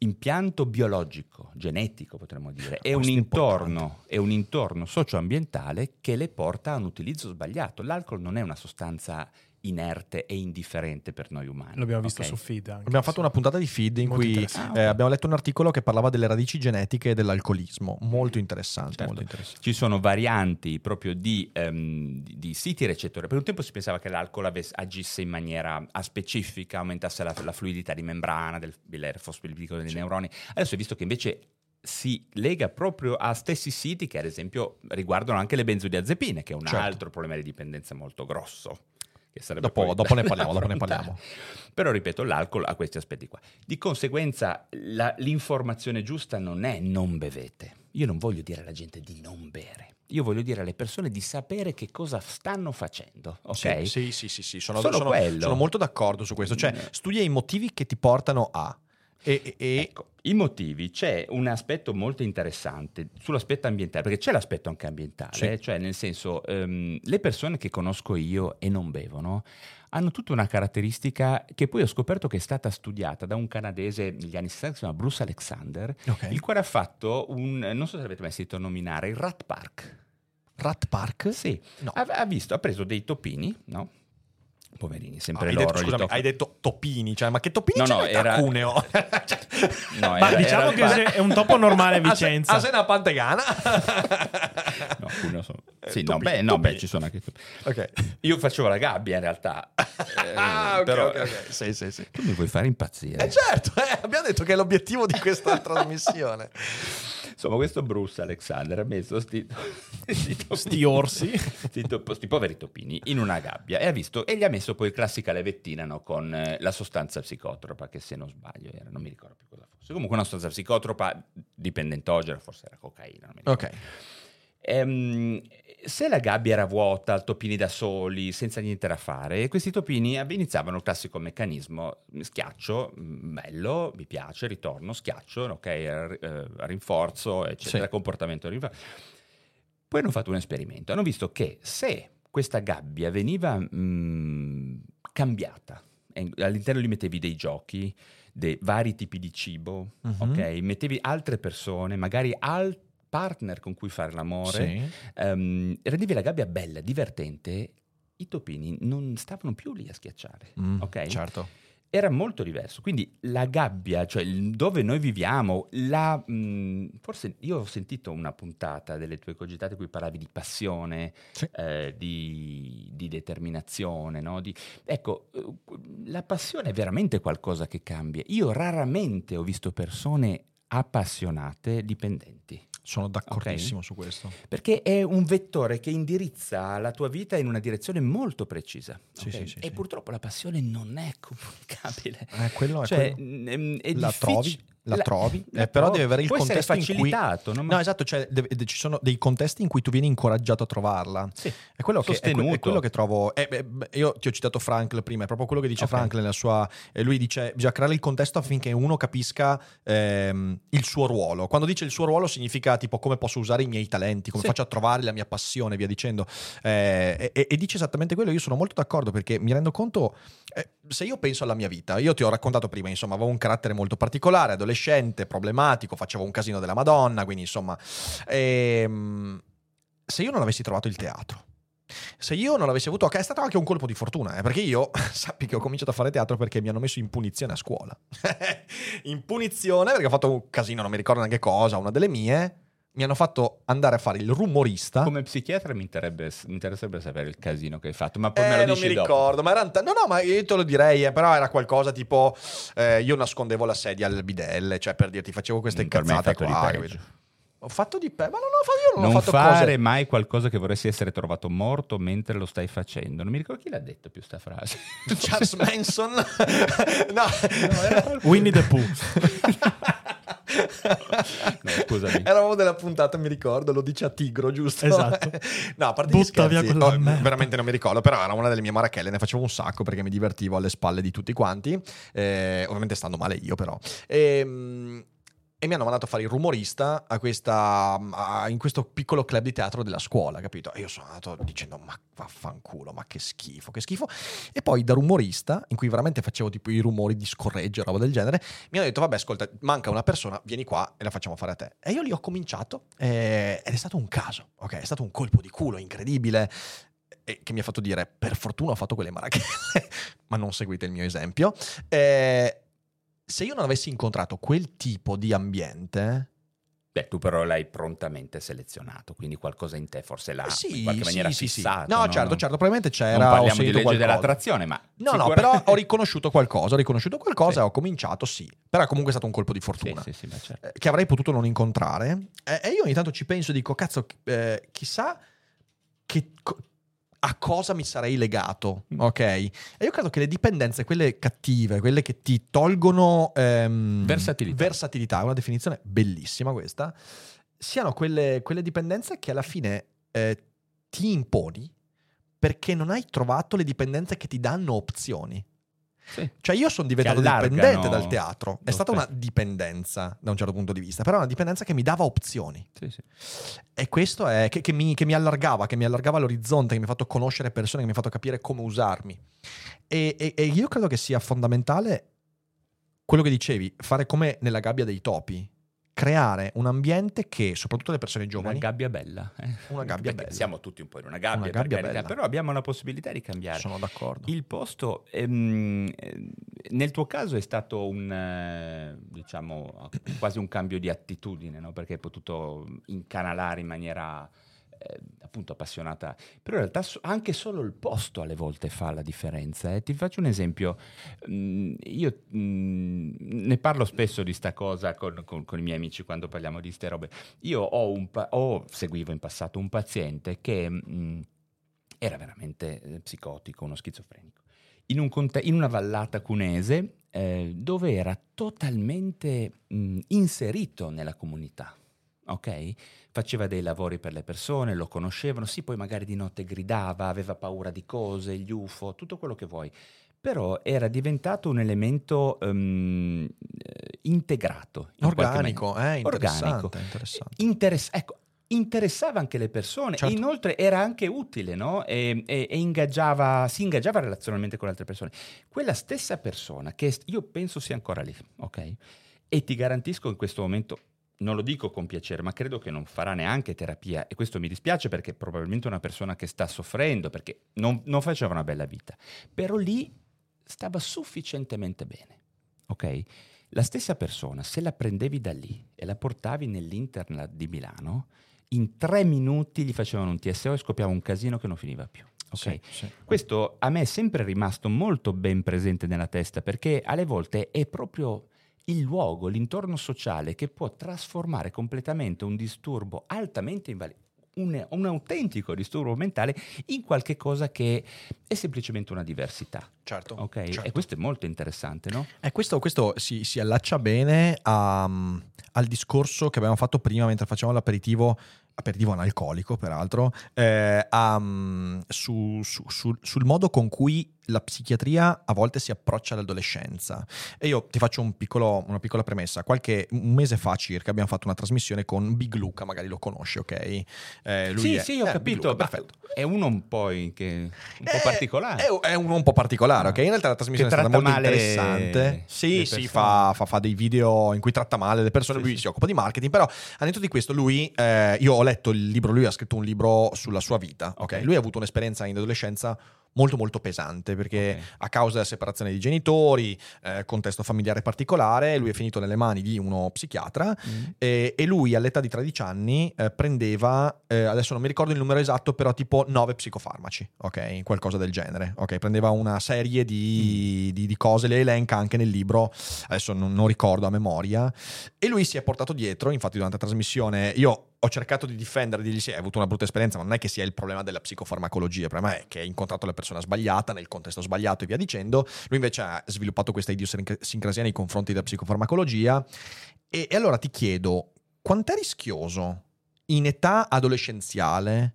impianto biologico, genetico potremmo dire, e un, intorno, e un intorno socioambientale che le porta a un utilizzo sbagliato. L'alcol non è una sostanza inerte e indifferente per noi umani. L'abbiamo visto ok? su feed anche. Abbiamo fatto una puntata di feed in Molto cui eh, abbiamo letto un articolo che parlava delle radici genetiche dell'alcolismo. Molto interessante, Certo. molto interessante. Ci sono varianti proprio di, ehm, di- di siti recettori. Per un tempo si pensava che l'alcol avesse- agisse in maniera aspecifica, aumentasse la, la fluidità di membrana del, del fosfolipidico dei neuroni. Adesso è visto che invece si lega proprio a stessi siti che ad esempio riguardano anche le benzodiazepine, che è un Certo. altro problema di dipendenza molto grosso. Che sarebbe Dopo- dopo ne parliamo, dopo ne parliamo. Però ripeto, l'alcol ha questi aspetti qua. Di conseguenza la- l'informazione giusta non è non bevete. Io non voglio dire alla gente di non bere. Io voglio dire alle persone di sapere che cosa stanno facendo. Ok? Sì, sì, sì, sì, sì, Sono, sono- quello. sono molto d'accordo su questo. Cioè, Mm. studia i motivi che ti portano a. E, e- Ecco, i motivi, c'è un aspetto molto interessante sull'aspetto ambientale, perché c'è l'aspetto anche ambientale, Sì. eh, cioè nel senso, ehm, le persone che conosco io e non bevono hanno tutta una caratteristica che poi ho scoperto che è stata studiata da un canadese negli anni 60, si chiama Bruce Alexander, Ok. il quale ha fatto un, non so se l'avete mai sentito nominare, il Rat Park. Rat Park? Sì, No. ha, ha visto, ha preso dei topini, no? Poverini, Ah, sempre hai, loro. detto, gli scusami, hai detto topini, cioè, ma che topini No, no, era- Cuneo? No, Ma era- diciamo era che è un topo normale a Vicenza. Ah, una pantegana? No, Cuneo sono- Sì, Eh, no, topi- beh, no, beh, ci sono anche topi. ok. Io facevo la gabbia in realtà. Eh, Ah, ok, però- ok, ok. Sì, sì, sì. Tu mi vuoi fare impazzire. Eh certo, eh, abbiamo detto che è l'obiettivo di questa trasmissione. Insomma, questo Bruce Alexander ha messo sti, sti, topini- Sti orsi. sti, top- sti poveri topini in una gabbia e, ha visto, e gli ha messo poi classica levettina no, con eh, la sostanza psicotropa, che se non sbaglio era, non mi ricordo più cosa fosse. Comunque una sostanza psicotropa dipendentogena, forse era cocaina. Non mi ricordo. Ok. Ehm, se la gabbia era vuota, topini da soli, senza niente da fare, questi topini iniziavano il classico meccanismo, schiaccio, mm, bello, mi piace, ritorno, schiaccio, ok, eh, rinforzo, eccetera, Sì. comportamento rinforzo. Poi hanno fatto un esperimento, hanno visto che se questa gabbia veniva mm, cambiata, all'interno li mettevi dei giochi, dei vari tipi di cibo, Mhm. ok, mettevi altre persone, magari al partner con cui fare l'amore, Sì. ehm, rendevi la gabbia bella, divertente, i topini non stavano più lì a schiacciare, Mm, ok? Certo. Era molto diverso, quindi la gabbia, cioè dove noi viviamo, la, mh, forse io ho sentito una puntata delle tue cogitate in cui parlavi di passione, Sì. eh, di, di determinazione, no? Di- ecco, eh, la passione è veramente qualcosa che cambia. Io raramente ho visto persone appassionate dipendenti. Sono d'accordissimo su questo. Perché è un vettore che indirizza la tua vita in una direzione molto precisa. Sì, ok? sì, sì, e purtroppo la passione non è comunicabile. Eh, quello è Cioè, quello. mm, è la difficile- trovi, la, trovi, la eh, però trovi. deve avere il Può contesto in cui... facilitato. no? Esatto, cioè deve- de- ci sono dei contesti in cui tu vieni incoraggiato a trovarla. Sì. È quello, che, è, è quello che trovo. eh, beh, beh, io ti ho citato Frankl prima, è proprio quello che dice Ok. Frankl nella sua. eh, lui dice: bisogna creare il contesto affinché uno capisca ehm, il suo ruolo. Quando dice il suo ruolo, significa tipo come posso usare i miei talenti, come Sì. faccio a trovare la mia passione, via dicendo. Eh, e, e dice esattamente quello. Io sono molto d'accordo perché mi rendo conto. eh, se io penso alla mia vita, io ti ho raccontato prima, insomma, avevo un carattere molto particolare, adolescente, problematico, facevo un casino della Madonna, quindi insomma, ehm, se io non avessi trovato il teatro, se io non avessi avuto, è stato anche un colpo di fortuna, eh, perché io sappi che ho cominciato a fare teatro perché mi hanno messo in punizione a scuola. in punizione perché ho fatto un casino, non mi ricordo neanche cosa, una delle mie. Mi hanno fatto andare a fare il rumorista. Come psichiatra mi, mi interesserebbe sapere il casino che hai fatto, ma poi Eh, me lo non dici mi dopo. ricordo, ma era ta- no, no, ma io te lo direi, eh, però era qualcosa tipo eh, io nascondevo la sedia al bidelle, cioè per dirti facevo queste Mm, me hai cazzate qua. peggio. Ho fatto di pe, ma non ho fatto io non, Non ho fatto fare cose. mai qualcosa che vorresti essere trovato morto mentre lo stai facendo. Non mi ricordo chi l'ha detto più sta frase. Charles Manson. no. Winnie the Pooh. No, scusami. Eravamo della puntata, mi ricordo, lo dice a Tigro, giusto? Esatto. no, a parte gli Butta via scherzi, merda. veramente non mi ricordo, però era una delle mie marachelle, ne facevo un sacco perché mi divertivo alle spalle di tutti quanti, eh, ovviamente stando male io però. Ehm, E, mi hanno mandato a fare il rumorista a questa, a- in questo piccolo club di teatro della scuola, capito? E io sono andato dicendo, ma vaffanculo, ma che schifo, che schifo. E poi da rumorista, in cui veramente facevo tipo i rumori di scorreggio, roba del genere, mi hanno detto, vabbè, ascolta, manca una persona, vieni qua e la facciamo fare a te. E io lì ho cominciato eh, ed è stato un caso, ok? È stato un colpo di culo incredibile che mi ha fatto dire, per fortuna ho fatto quelle marachelle, ma non seguite il mio esempio. Eh, se io non avessi incontrato quel tipo di ambiente, Beh, tu però l'hai prontamente selezionato, quindi qualcosa in te forse l'ha Eh sì, in qualche sì, maniera sì, sì. fissato. No, certo, certo, probabilmente c'era. Non parliamo di legge qualcosa. dell'attrazione, ma... No, no, sicura- però ho riconosciuto qualcosa, ho riconosciuto qualcosa e ho cominciato, sì. Però è comunque stato un colpo di fortuna. sì, sì, ma certo. eh, Che avrei potuto non incontrare. Eh, E io ogni tanto ci penso e dico, cazzo, eh, chissà che, a cosa mi sarei legato, Mm. ok? E io credo che le dipendenze, quelle cattive, quelle che ti tolgono ehm, Versatilità. versatilità, è una definizione bellissima questa, siano quelle, quelle dipendenze che alla fine eh, ti imponi perché non hai trovato le dipendenze che ti danno opzioni. Sì. Cioè io sono diventato dipendente dal teatro, è stata una dipendenza da un certo punto di vista, però è una dipendenza che mi dava opzioni. Sì, sì. E questo è che, che mi, che mi allargava, che mi allargava l'orizzonte, che mi ha fatto conoscere persone, che mi ha fatto capire come usarmi. E, e- e io credo che sia fondamentale quello che dicevi, fare come nella gabbia dei topi, creare un ambiente che, soprattutto le persone giovani, Una gabbia bella. eh. Una gabbia bella. Siamo tutti un po' in una gabbia, Una gabbia carità, bella. però abbiamo la possibilità di cambiare. sono d'accordo. Il posto, ehm, eh, nel tuo caso è stato un, eh, diciamo, quasi un cambio di attitudine, no? perché hai potuto incanalare in maniera eh, appunto appassionata, però in realtà anche solo il posto alle volte fa la differenza. eh. Ti faccio un esempio, Mm, io mm, ne parlo spesso di sta cosa con, con- con i miei amici quando parliamo di ste robe. Io ho, un pa- ho- seguivo in passato un paziente che... mm, era veramente eh, psicotico, uno schizofrenico, in, un conte- in una vallata cunese eh, dove era totalmente mh, inserito nella comunità. Ok? Faceva dei lavori per le persone, lo conoscevano, sì, poi magari di notte gridava, aveva paura di cose, gli UFO, tutto quello che vuoi. Però era diventato un elemento eh, integrato. in Organico, eh, interessante, Organico. interessante. Interess- ecco, interessava anche le persone Certo. inoltre era anche utile, no? E, e- e ingaggiava, si ingaggiava relazionalmente con altre persone. Quella stessa persona, che io penso sia ancora lì, ok? E ti garantisco in questo momento, non lo dico con piacere, ma credo che non farà neanche terapia e questo mi dispiace perché è probabilmente una persona che sta soffrendo, perché non, non faceva una bella vita. Però lì stava sufficientemente bene, ok? La stessa persona, se la prendevi da lì e la portavi nell'internat di Milano, in tre minuti gli facevano un TSO e scoppiava un casino che non finiva più. ok? Sì, sì. Questo a me è sempre rimasto molto ben presente nella testa perché alle volte è proprio il luogo, l'intorno sociale che può trasformare completamente un disturbo altamente invalido. Un, un autentico disturbo mentale in qualche cosa che è semplicemente una diversità. Certo. Ok? certo. E questo è molto interessante, no? E questo, questo si, si allaccia bene a, um, al discorso che abbiamo fatto prima mentre facevamo l'aperitivo, aperitivo analcolico peraltro, eh, a, um, su- su- sul- sul modo con cui la psichiatria a volte si approccia all'adolescenza. E io ti faccio un piccolo- una piccola premessa. Qualche un mese fa circa abbiamo fatto una trasmissione con Big Luca, magari lo conosci, ok? Eh, sì, è- sì, ho eh, capito. Luca, perfetto. È uno un po', che- un po' Eh, particolare. È, è uno un po' particolare, ok? In realtà la trasmissione Che è stata molto interessante. Sì, sì, fa, fa- fa dei video in cui tratta male le persone. Sì, lui sì. si occupa di marketing. Però, al netto di questo, lui, eh, io ho letto il libro, lui ha scritto un libro sulla sua vita, ok? Ok. Lui ha avuto un'esperienza in adolescenza molto molto pesante perché Ok. a causa della separazione dei genitori, eh, contesto familiare particolare, lui è finito nelle mani di uno psichiatra Mm. e, e lui all'età di 13 anni eh, prendeva, eh, adesso non mi ricordo il numero esatto, però tipo 9 psicofarmaci, ok? Qualcosa del genere, ok? Prendeva una serie di, di- di cose, le elenca anche nel libro, adesso non, non ricordo a memoria, e lui si è portato dietro, infatti durante la trasmissione io ho cercato di difendere, di dirgli sì, hai avuto una brutta esperienza, ma non è che sia il problema della psicofarmacologia, il problema è che hai incontrato la persona sbagliata nel contesto sbagliato e via dicendo. Lui invece ha sviluppato questa idiosincrasia nei confronti della psicofarmacologia. E, e allora ti chiedo, quant'è rischioso in età adolescenziale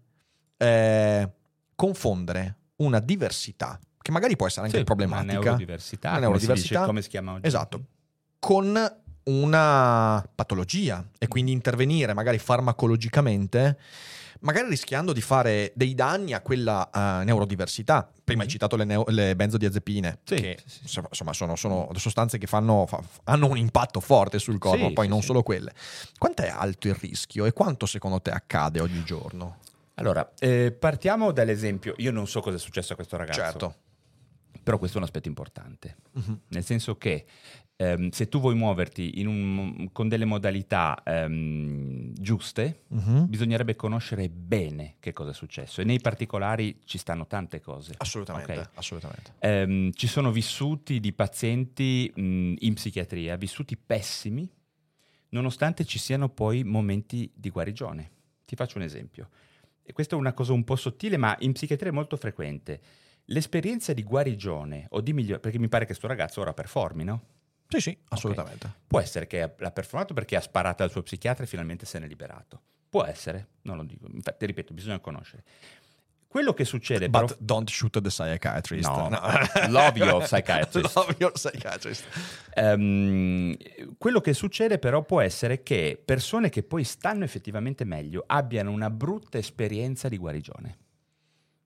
eh, confondere una diversità, che magari può essere anche Sì, problematica, Una neurodiversità. Una come si neurodiversità. dice, come si chiama oggi? Esatto. con una patologia e quindi intervenire magari farmacologicamente, magari rischiando di fare dei danni a quella eh, neurodiversità. Prima hai citato le, neo- le benzodiazepine, Sì, che sì, sì. insomma sono, sono sostanze che fanno, fa- hanno un impatto forte sul corpo, poi non solo quelle. Quanto è alto il rischio e quanto secondo te accade ogni giorno? Allora, eh, partiamo dall'esempio. Io non so cosa è successo a questo ragazzo. Certo. Però questo è un aspetto importante. Mhm. Nel senso che ehm, se tu vuoi muoverti un- con delle modalità ehm, giuste, Mhm. bisognerebbe conoscere bene che cosa è successo e nei particolari ci stanno tante cose. Assolutamente, Ok? assolutamente. Ehm, ci sono vissuti di pazienti mh, in psichiatria, vissuti pessimi, nonostante ci siano poi momenti di guarigione. Ti faccio un esempio. E questa è una cosa un po' sottile, ma in psichiatria è molto frequente. L'esperienza di guarigione o di migliore, perché mi pare che sto ragazzo ora performi, no? Sì, sì, assolutamente. Può essere che l'ha performato perché ha sparato al suo psichiatra e finalmente se n'è liberato. Può essere, non lo dico. Infatti, ripeto, bisogna conoscere. Quello che succede però... But don't shoot the psychiatrist. No, love your psychiatrist. Love your psychiatrist. Ehm, quello che succede però può essere che persone che poi stanno effettivamente meglio abbiano una brutta esperienza di guarigione.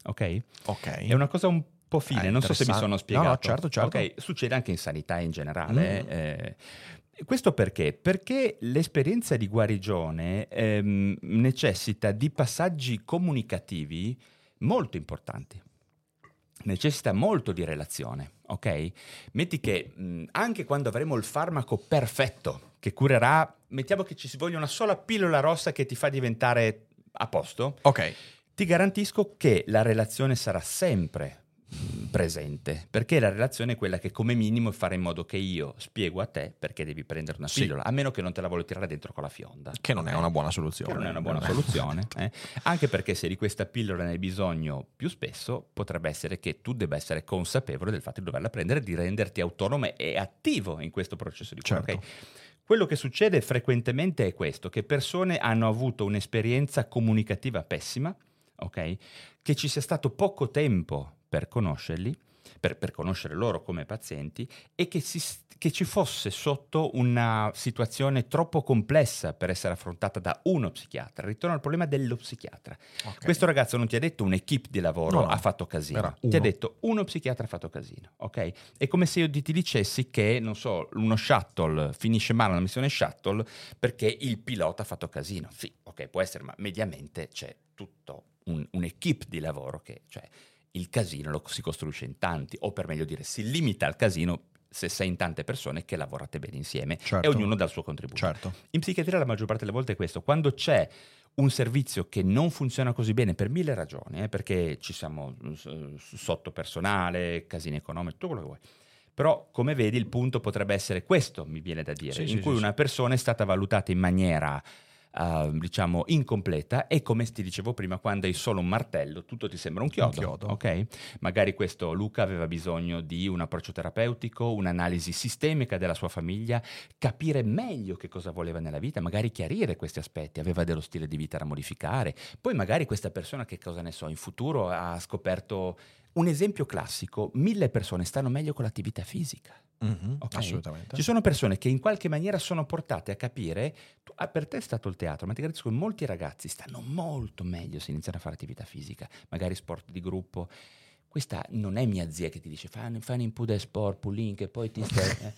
Ok? Ok. È una cosa un po' fine, Ah, non so se mi sono No, no, spiegato. certo, certo. Ok, Succede anche in sanità in generale. Mm. eh. Questo perché? Perché l'esperienza di guarigione ehm, necessita di passaggi comunicativi molto importanti. Necessita molto di relazione, ok? Metti che mh, anche quando avremo il farmaco perfetto che curerà, mettiamo che ci si voglia una sola pillola rossa che ti fa diventare a posto, Ok. ti garantisco che la relazione sarà sempre presente, perché la relazione è quella che come minimo fare in modo che io spiego a te perché devi prendere una Sì. pillola, a meno che non te la voglio tirare dentro con la fionda. Che non è una buona soluzione. Che non è una buona soluzione, eh. anche perché se di questa pillola ne hai bisogno più spesso, potrebbe essere che tu debba essere consapevole del fatto di doverla prendere, di renderti autonomo e attivo in questo processo di cura. Certo. ok? Quello che succede frequentemente è questo, che persone hanno avuto un'esperienza comunicativa pessima, ok? Che ci sia stato poco tempo per conoscerli, per, per conoscere loro come pazienti e che, si- che ci fosse sotto una situazione troppo complessa per essere affrontata da uno psichiatra. Ritorno al problema dello psichiatra. Ok. Questo ragazzo non ti ha detto un'equipe di lavoro No, ha fatto casino, ti ha detto uno psichiatra ha fatto casino, ok? È come se io ti, ti dicessi che, non so, uno shuttle finisce male una missione shuttle perché il pilota ha fatto casino. Sì, ok, può essere, ma mediamente c'è tutto un, un'equipe di lavoro che, cioè, il casino lo si costruisce in tanti, o per meglio dire, si limita al casino se sei in tante persone che lavorate bene insieme Certo. e ognuno dà il suo contributo. Certo. In psichiatria la maggior parte delle volte è questo, quando c'è un servizio che non funziona così bene per mille ragioni, eh, perché ci siamo mm, sotto personale, casini economici, tutto quello che vuoi. Però, come vedi, il punto potrebbe essere questo, mi viene da dire, Sì, in sì, cui sì, una persona è stata valutata in maniera, eh, diciamo, incompleta e come ti dicevo prima, quando hai solo un martello, tutto ti sembra un chiodo. chiodo. ok? Magari questo Luca aveva bisogno di un approccio terapeutico, un'analisi sistemica della sua famiglia, capire meglio che cosa voleva nella vita, magari chiarire questi aspetti, aveva dello stile di vita da modificare. Poi magari questa persona, che cosa ne so, in futuro ha scoperto un esempio classico, mille persone stanno meglio con l'attività fisica. Mhm, Ok? Assolutamente. Ci sono persone che in qualche maniera sono portate a capire, tu- ah, per te è stato il teatro, ma ti garantisco che molti ragazzi stanno molto meglio se iniziano a fare attività fisica, magari sport di gruppo. Questa non è mia zia che ti dice fai un po' di sport, pulin, che poi ti stai... eh."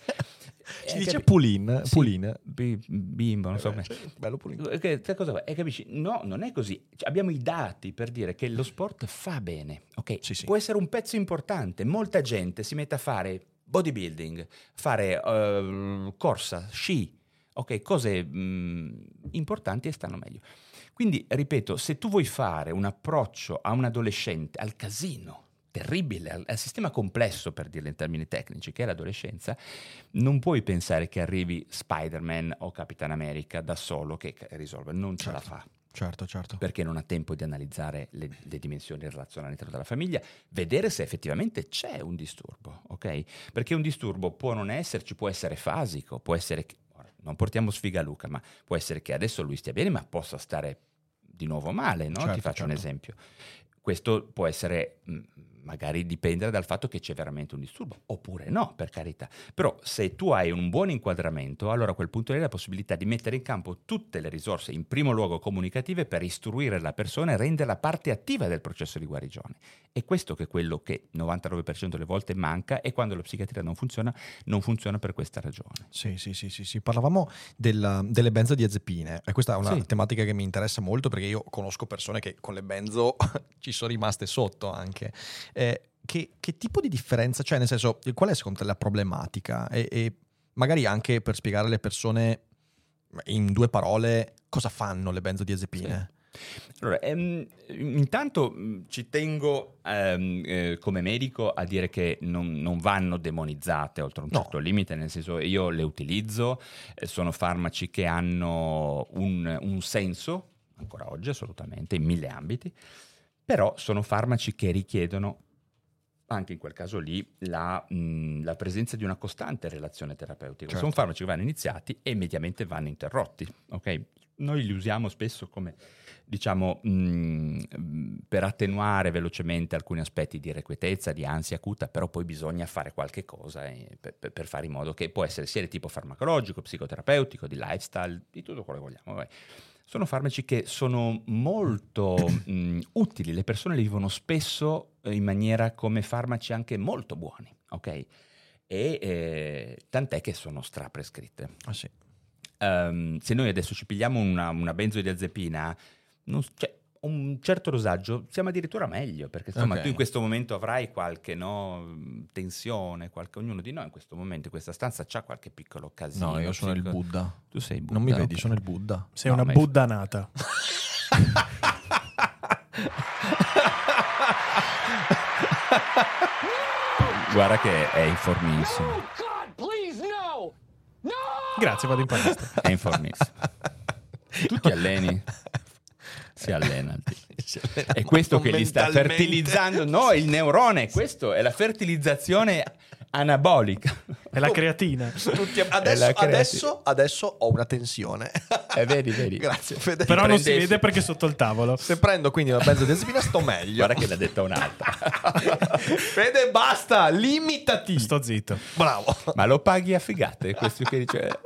Ci Eh, dice capi- Pulin. Sì, Pulin. bi- bimbo, non so Eh, come. cioè, bello Pulin. Eh, Che, cosa? E capisci? No, non è così. Cioè, abbiamo i dati per dire che lo sport fa bene, ok? Sì, sì. Può essere un pezzo importante. Molta gente si mette a fare bodybuilding, fare eh, corsa, sci, ok? Cose mh, importanti e stanno meglio. Quindi, ripeto, se tu vuoi fare un approccio a un adolescente, al casino, terribile, al, al sistema complesso, per dirlo in termini tecnici, che è l'adolescenza, non puoi pensare che arrivi Spider-Man o Capitan America da solo che che risolve, non ce la fa Certo, certo. perché non ha tempo di analizzare le, le dimensioni relazionali all'interno della famiglia, vedere se effettivamente c'è un disturbo, ok? Perché un disturbo può non esserci, può essere fasico, può essere... non portiamo sfiga a Luca, ma può essere che adesso lui stia bene, ma possa stare di nuovo male, no? Certo, Ti faccio un certo. esempio. Questo può essere, mh, magari dipendere dal fatto che c'è veramente un disturbo, oppure no, per carità. Però se tu hai un buon inquadramento, allora a quel punto lì hai la possibilità di mettere in campo tutte le risorse, in primo luogo comunicative, per istruire la persona e renderla parte attiva del processo di guarigione. E questo che è quello che 99% delle volte manca e quando la psichiatria non funziona, non funziona per questa ragione. Sì, sì, sì, sì, sì. Parlavamo della- delle benzodiazepine e questa è una Sì. tematica che mi interessa molto perché io conosco persone che con le benzo ci sono rimaste sotto anche. Eh, che, che tipo di differenza c'è? Nel senso, qual è secondo te la problematica? E, e magari anche per spiegare alle persone in due parole cosa fanno le benzodiazepine? Allora, ehm, intanto mh, ci tengo ehm, eh, come medico a dire che non, non vanno demonizzate oltre un No. certo limite, nel senso io le utilizzo, eh, sono farmaci che hanno un, un senso, ancora oggi assolutamente, in mille ambiti, però sono farmaci che richiedono anche in quel caso lì la, mh, la presenza di una costante relazione terapeutica. Certo. Sono farmaci che vanno iniziati e immediatamente vanno interrotti. ok? Noi li usiamo spesso come, diciamo, mh, per attenuare velocemente alcuni aspetti di irrequietezza, di ansia acuta, però poi bisogna fare qualche cosa eh, per, per- per fare in modo che può essere sia di tipo farmacologico, psicoterapeutico, di lifestyle, di tutto quello che vogliamo. vabbè. Sono farmaci che sono molto mh, utili, le persone li vivono spesso eh, in maniera come farmaci anche molto buoni, ok? E eh, tant'è che sono straprescritte. Ah, sì. Ehm, se noi adesso ci pigliamo una, una benzodiazepina, non, cioè, un certo dosaggio, siamo addirittura meglio, perché insomma Ok. tu in questo momento avrai qualche no, tensione, qualche, ognuno di noi in questo momento, in questa stanza, c'ha qualche piccolo casino. No, io sono il psico- Buddha. Tu sei il Non mi Buddha, vedi, ok. sono il Buddha. Sei No, una ma è- buddanata. Guarda che è informissimo. Grazie, vado in palestra. È informissimo. Tu ti alleni? Si allena. il tipo. È questo che gli sta fertilizzando. No, il neurone, questo è la fertilizzazione anabolica. È la creatina. Tutti- È adesso, la creatina. adesso, adesso ho una tensione. Eh, vedi, vedi. Grazie, Fede. Però non si vede perché è sotto il tavolo. Se prendo quindi una benzodiazepina sto meglio. Guarda che l'ha detta un'altra. Fede, basta, limitati. Sto zitto. Bravo. Ma lo paghi a figate? Questo che dice...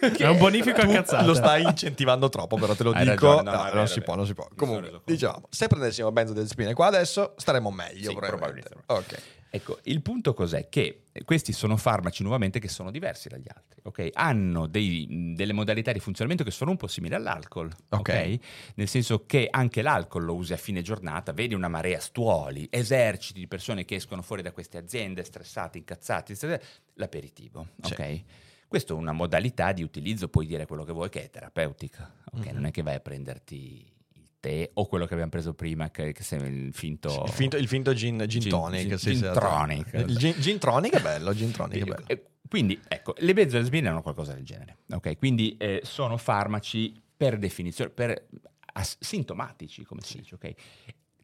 È un bonifico a cazzate. lo stai incentivando troppo, però te lo Hai dico. ragione, no, No, non vero, si è può, vero. non si può. Mi Comunque, diciamo, se prendessimo benzodiazepine qua adesso staremmo meglio. Sì, probabilmente. probabilmente. Ok. Ecco, il punto cos'è? Che questi sono farmaci nuovamente che sono diversi dagli altri, ok? Hanno dei- delle modalità di funzionamento che sono un po' simili all'alcol, ok? Ok. Nel senso che anche l'alcol lo usi a fine giornata, vedi una marea stuoli, eserciti di persone che escono fuori da queste aziende stressate, incazzate, eccetera, l'aperitivo, Sì. Questa è una modalità di utilizzo, puoi dire quello che vuoi, che è terapeutica, ok? Mhm. Non è che vai a prenderti il tè o quello che abbiamo preso prima, che, che sei il finto... Il finto, il finto gin, gin Gin- tonic. gin- sì, gin tronic. Il gin, gin tronic è bello, gin tronic è bello. Quindi, ecco, le benzodiazepine hanno qualcosa del genere, ok? Quindi eh, sono farmaci per definizione, per as- sintomatici, come si dice, ok?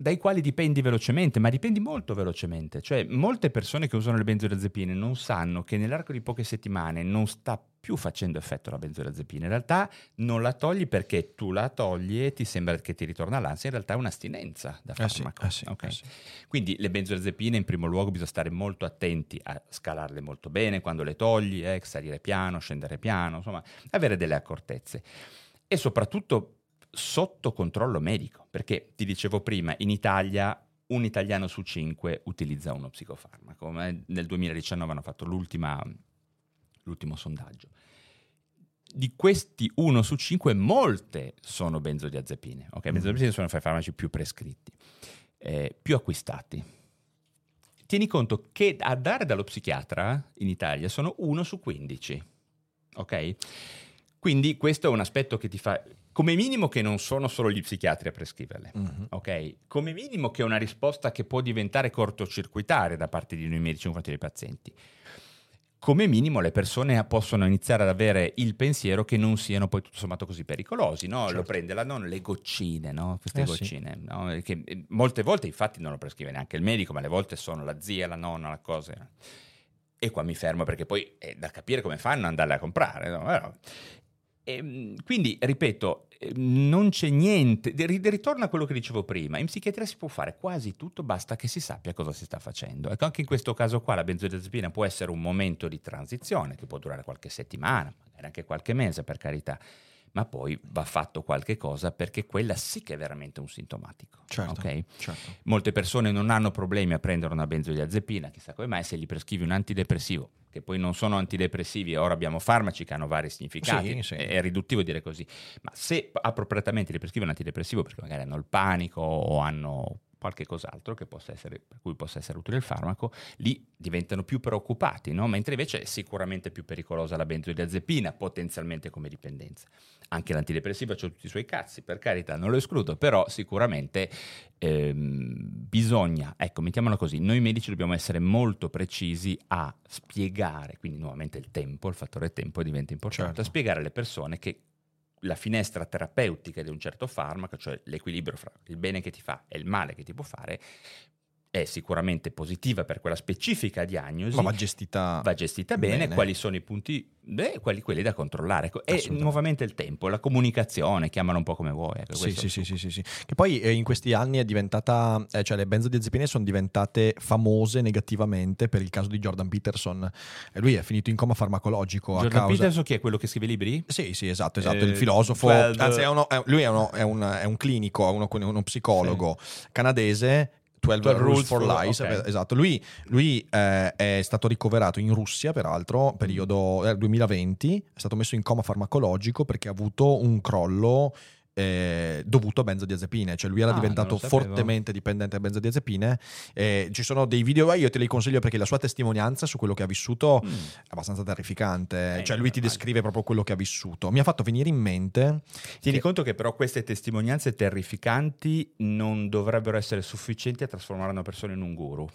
Dai quali dipendi velocemente, ma dipendi molto velocemente. Cioè, molte persone che usano le benzodiazepine non sanno che nell'arco di poche settimane non sta più facendo effetto la benzodiazepina. In realtà non la togli perché tu la togli e ti sembra che ti ritorna l'ansia, in realtà è un'astinenza da Eh sì, farmaco. eh sì, ok? eh sì. Quindi le benzodiazepine in primo luogo bisogna stare molto attenti a scalarle molto bene quando le togli, eh, salire piano, scendere piano, insomma, avere delle accortezze. E soprattutto sotto controllo medico, perché ti dicevo prima, in Italia un italiano su cinque utilizza uno psicofarmaco. ma Nel 2019 hanno fatto l'ultima- l'ultimo sondaggio. Di questi uno su cinque, molte sono benzodiazepine. Ok, benzodiazepine sono fra i farmaci più prescritti eh, più acquistati. Tieni conto che a dare dallo psichiatra in Italia sono 1 su 15. Ok? Quindi questo è un aspetto che ti fa, come minimo che non sono solo gli psichiatri a prescriverle, Mhm. ok? Come minimo che è una risposta che può diventare cortocircuitaria da parte di noi medici nei confronti dei pazienti. Come minimo le persone possono iniziare ad avere il pensiero che non siano poi tutto sommato così pericolosi, no? Lo prende la nonna, le goccine, no? Queste Eh sì. goccine, no? Che, eh, molte volte infatti non lo prescrive neanche il medico, ma le volte sono la zia, la nonna, la cosa. E qua mi fermo perché poi è da capire come fanno ad andarle a comprare. no? Però- Ehm, quindi, ripeto, ehm, non c'è niente, ri- ritorna a quello che dicevo prima, in psichiatria si può fare quasi tutto, basta che si sappia cosa si sta facendo. Ecco, anche in questo caso qua la benzodiazepina può essere un momento di transizione che può durare qualche settimana, magari anche qualche mese per carità, ma poi va fatto qualche cosa perché quella sì che è veramente un sintomatico. Certo, ok? certo. Molte persone non hanno problemi a prendere una benzodiazepina, chissà come mai, se gli prescrivi un antidepressivo, che poi non sono antidepressivi, ora abbiamo farmaci che hanno vari significati, Sì, sì. È, è riduttivo dire così, ma se appropriatamente gli prescrivi un antidepressivo perché magari hanno il panico o hanno qualche cos'altro che possa essere, per cui possa essere utile il farmaco, lì diventano più preoccupati, no? mentre invece è sicuramente più pericolosa la benzodiazepina, potenzialmente come dipendenza. Anche l'antidepressivo ha tutti i suoi cazzi, per carità, non lo escludo, però sicuramente ehm, bisogna, ecco, mettiamola così, noi medici dobbiamo essere molto precisi a spiegare, quindi nuovamente il tempo, il fattore tempo diventa importante, Certo. a spiegare alle persone che la finestra terapeutica di un certo farmaco, cioè l'equilibrio fra il bene che ti fa e il male che ti può fare, è sicuramente positiva per quella specifica diagnosi. Ma va gestita, va gestita bene, bene. quali sono i punti, beh, quelli, quelli da controllare. Ecco, E nuovamente il tempo, la comunicazione, chiamala un po' come vuoi. ecco, Sì, sì, sì, sì, sì, sì. Che poi eh, in questi anni è diventata, eh, cioè le benzodiazepine sono diventate famose negativamente per il caso di Jordan Peterson. E lui è finito in coma farmacologico a Jordan causa... Peterson chi è quello che scrive i libri? Sì, sì, esatto, esatto, Eh, il filosofo, 12 anzi è uno- è- lui è, uno- è un, è un clinico, uno, uno psicologo canadese. 12 12 Rules for for- Lies, ok. esatto. Lui, lui, eh, è stato ricoverato in Russia, peraltro, periodo eh, 2020, è stato messo in coma farmacologico perché ha avuto un crollo eh, dovuto a benzodiazepine, cioè lui era Ah, diventato fortemente dipendente da benzodiazepine. Eh, ci sono dei video, io te li consiglio perché la sua testimonianza su quello che ha vissuto Mm. è abbastanza terrificante. Eh, cioè, lui ti descrive proprio quello che ha vissuto. Mi ha fatto venire in mente. Tieni che- conto che però queste testimonianze terrificanti non dovrebbero essere sufficienti a trasformare una persona in un guru.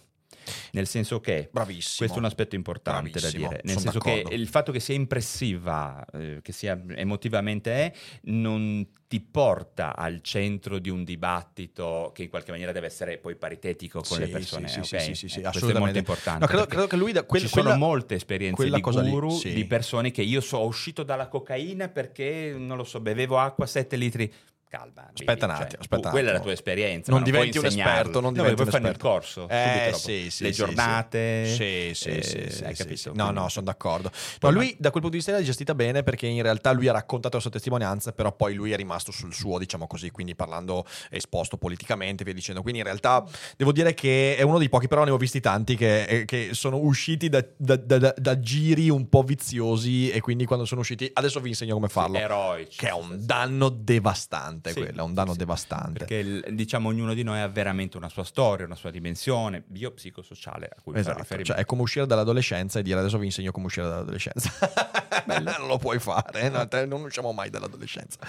Nel senso che Bravissimo. questo è un aspetto importante Bravissimo, da dire. Nel son senso d'accordo. che il fatto che sia impressiva, eh, che sia emotivamente è, non ti porta al centro di un dibattito che in qualche maniera deve essere poi paritetico con Sì, le persone. sì, sì, ok? sì, sì, sì, Eh, questo è molto assolutamente. importante. No, credo, credo che lui da quel- ci quella, sono molte esperienze di cosa lì, guru, sì. di persone che io so, uscito dalla cocaina perché, non lo so, bevevo acqua 7 litri. Calma, Aspetta un Vidi, attimo, cioè, aspetta tu- un quella è la tua esperienza. Non ma puoi diventi un esperto, non No, diventi puoi un fare il esperto. corso, Eh, sì, sì, le sì, giornate. Sì, sì, eh, sì, sì, hai sì, capito? sì. No, no, sono d'accordo. No, Poi lui da quel punto di vista l'ha gestita bene perché in realtà lui ha raccontato la sua testimonianza, però poi lui è rimasto sul suo, diciamo così, quindi parlando esposto politicamente, via dicendo. Quindi in realtà devo dire che è uno dei pochi, però ne ho visti tanti che, eh, che sono usciti da, da- da- da- da giri un po' viziosi e quindi quando sono usciti, adesso vi insegno come farlo. eroici. Che è un danno devastante, Sì, quello, è un danno sì, devastante. Perché diciamo ognuno di noi ha veramente una sua storia, una sua dimensione biopsicosociale a cui Esatto, riferimento. cioè è come uscire dall'adolescenza e dire adesso vi insegno come uscire dall'adolescenza. non lo puoi fare, no, non usciamo mai dall'adolescenza.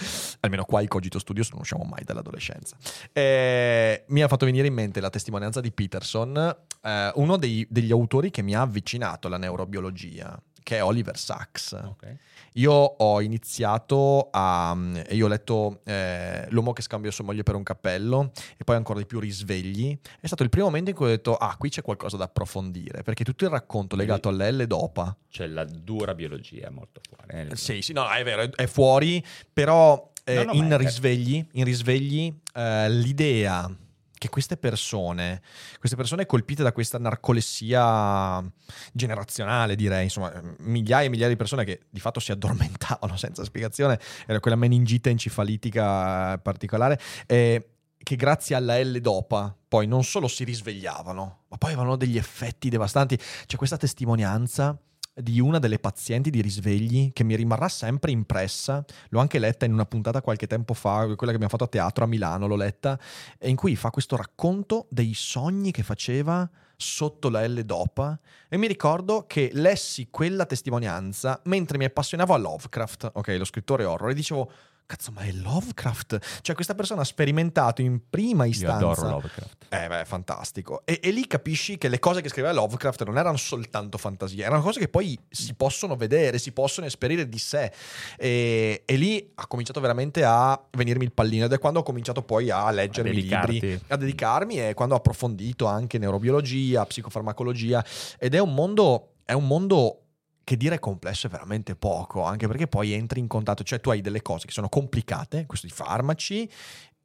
Almeno qua i Cogito Studios non usciamo mai dall'adolescenza. Eh, mi ha fatto venire in mente la testimonianza di Peterson, eh, uno dei- degli autori che mi ha avvicinato alla neurobiologia, che è Oliver Sacks. Ok. Io ho iniziato a. Io ho letto eh, L'uomo che scambia sua moglie per un cappello e poi ancora di più Risvegli. È stato il primo momento in cui ho detto: Ah, qui c'è qualcosa da approfondire. Perché tutto il racconto legato all'L-Dopa. C'è la dura biologia molto fuori. eh. Sì, sì, no, è vero, è- fuori. Però eh, No, no, in, risvegli, in risvegli, eh, l'idea che queste persone, queste persone colpite da questa narcolessia generazionale, direi, insomma, migliaia e migliaia di persone che di fatto si addormentavano senza spiegazione, era quella meningite encefalitica particolare, eh, che grazie alla L-Dopa poi non solo si risvegliavano, ma poi avevano degli effetti devastanti. C'è questa testimonianza di una delle pazienti di risvegli che mi rimarrà sempre impressa. L'ho anche letta in una puntata qualche tempo fa, quella che abbiamo fatto a teatro a Milano, l'ho letta, in cui fa questo racconto dei sogni che faceva sotto la L-Dopa e mi ricordo che lessi quella testimonianza mentre mi appassionavo a Lovecraft, ok, lo scrittore horror, e dicevo Cazzo, ma è Lovecraft? Cioè, questa persona ha sperimentato in prima Io istanza. adoro Lovecraft. Eh, beh, fantastico. E, e lì capisci che le cose che scriveva Lovecraft non erano soltanto fantasie, erano cose che poi si possono vedere, si possono esperire di sé. E, e lì ha cominciato veramente a venirmi il pallino. Ed è quando ho cominciato poi a leggermi i libri, a dedicarmi e quando ho approfondito anche neurobiologia, psicofarmacologia. Ed è un mondo. È un mondo che dire complesso è veramente poco, anche perché poi entri in contatto, cioè tu hai delle cose che sono complicate, questo di farmaci,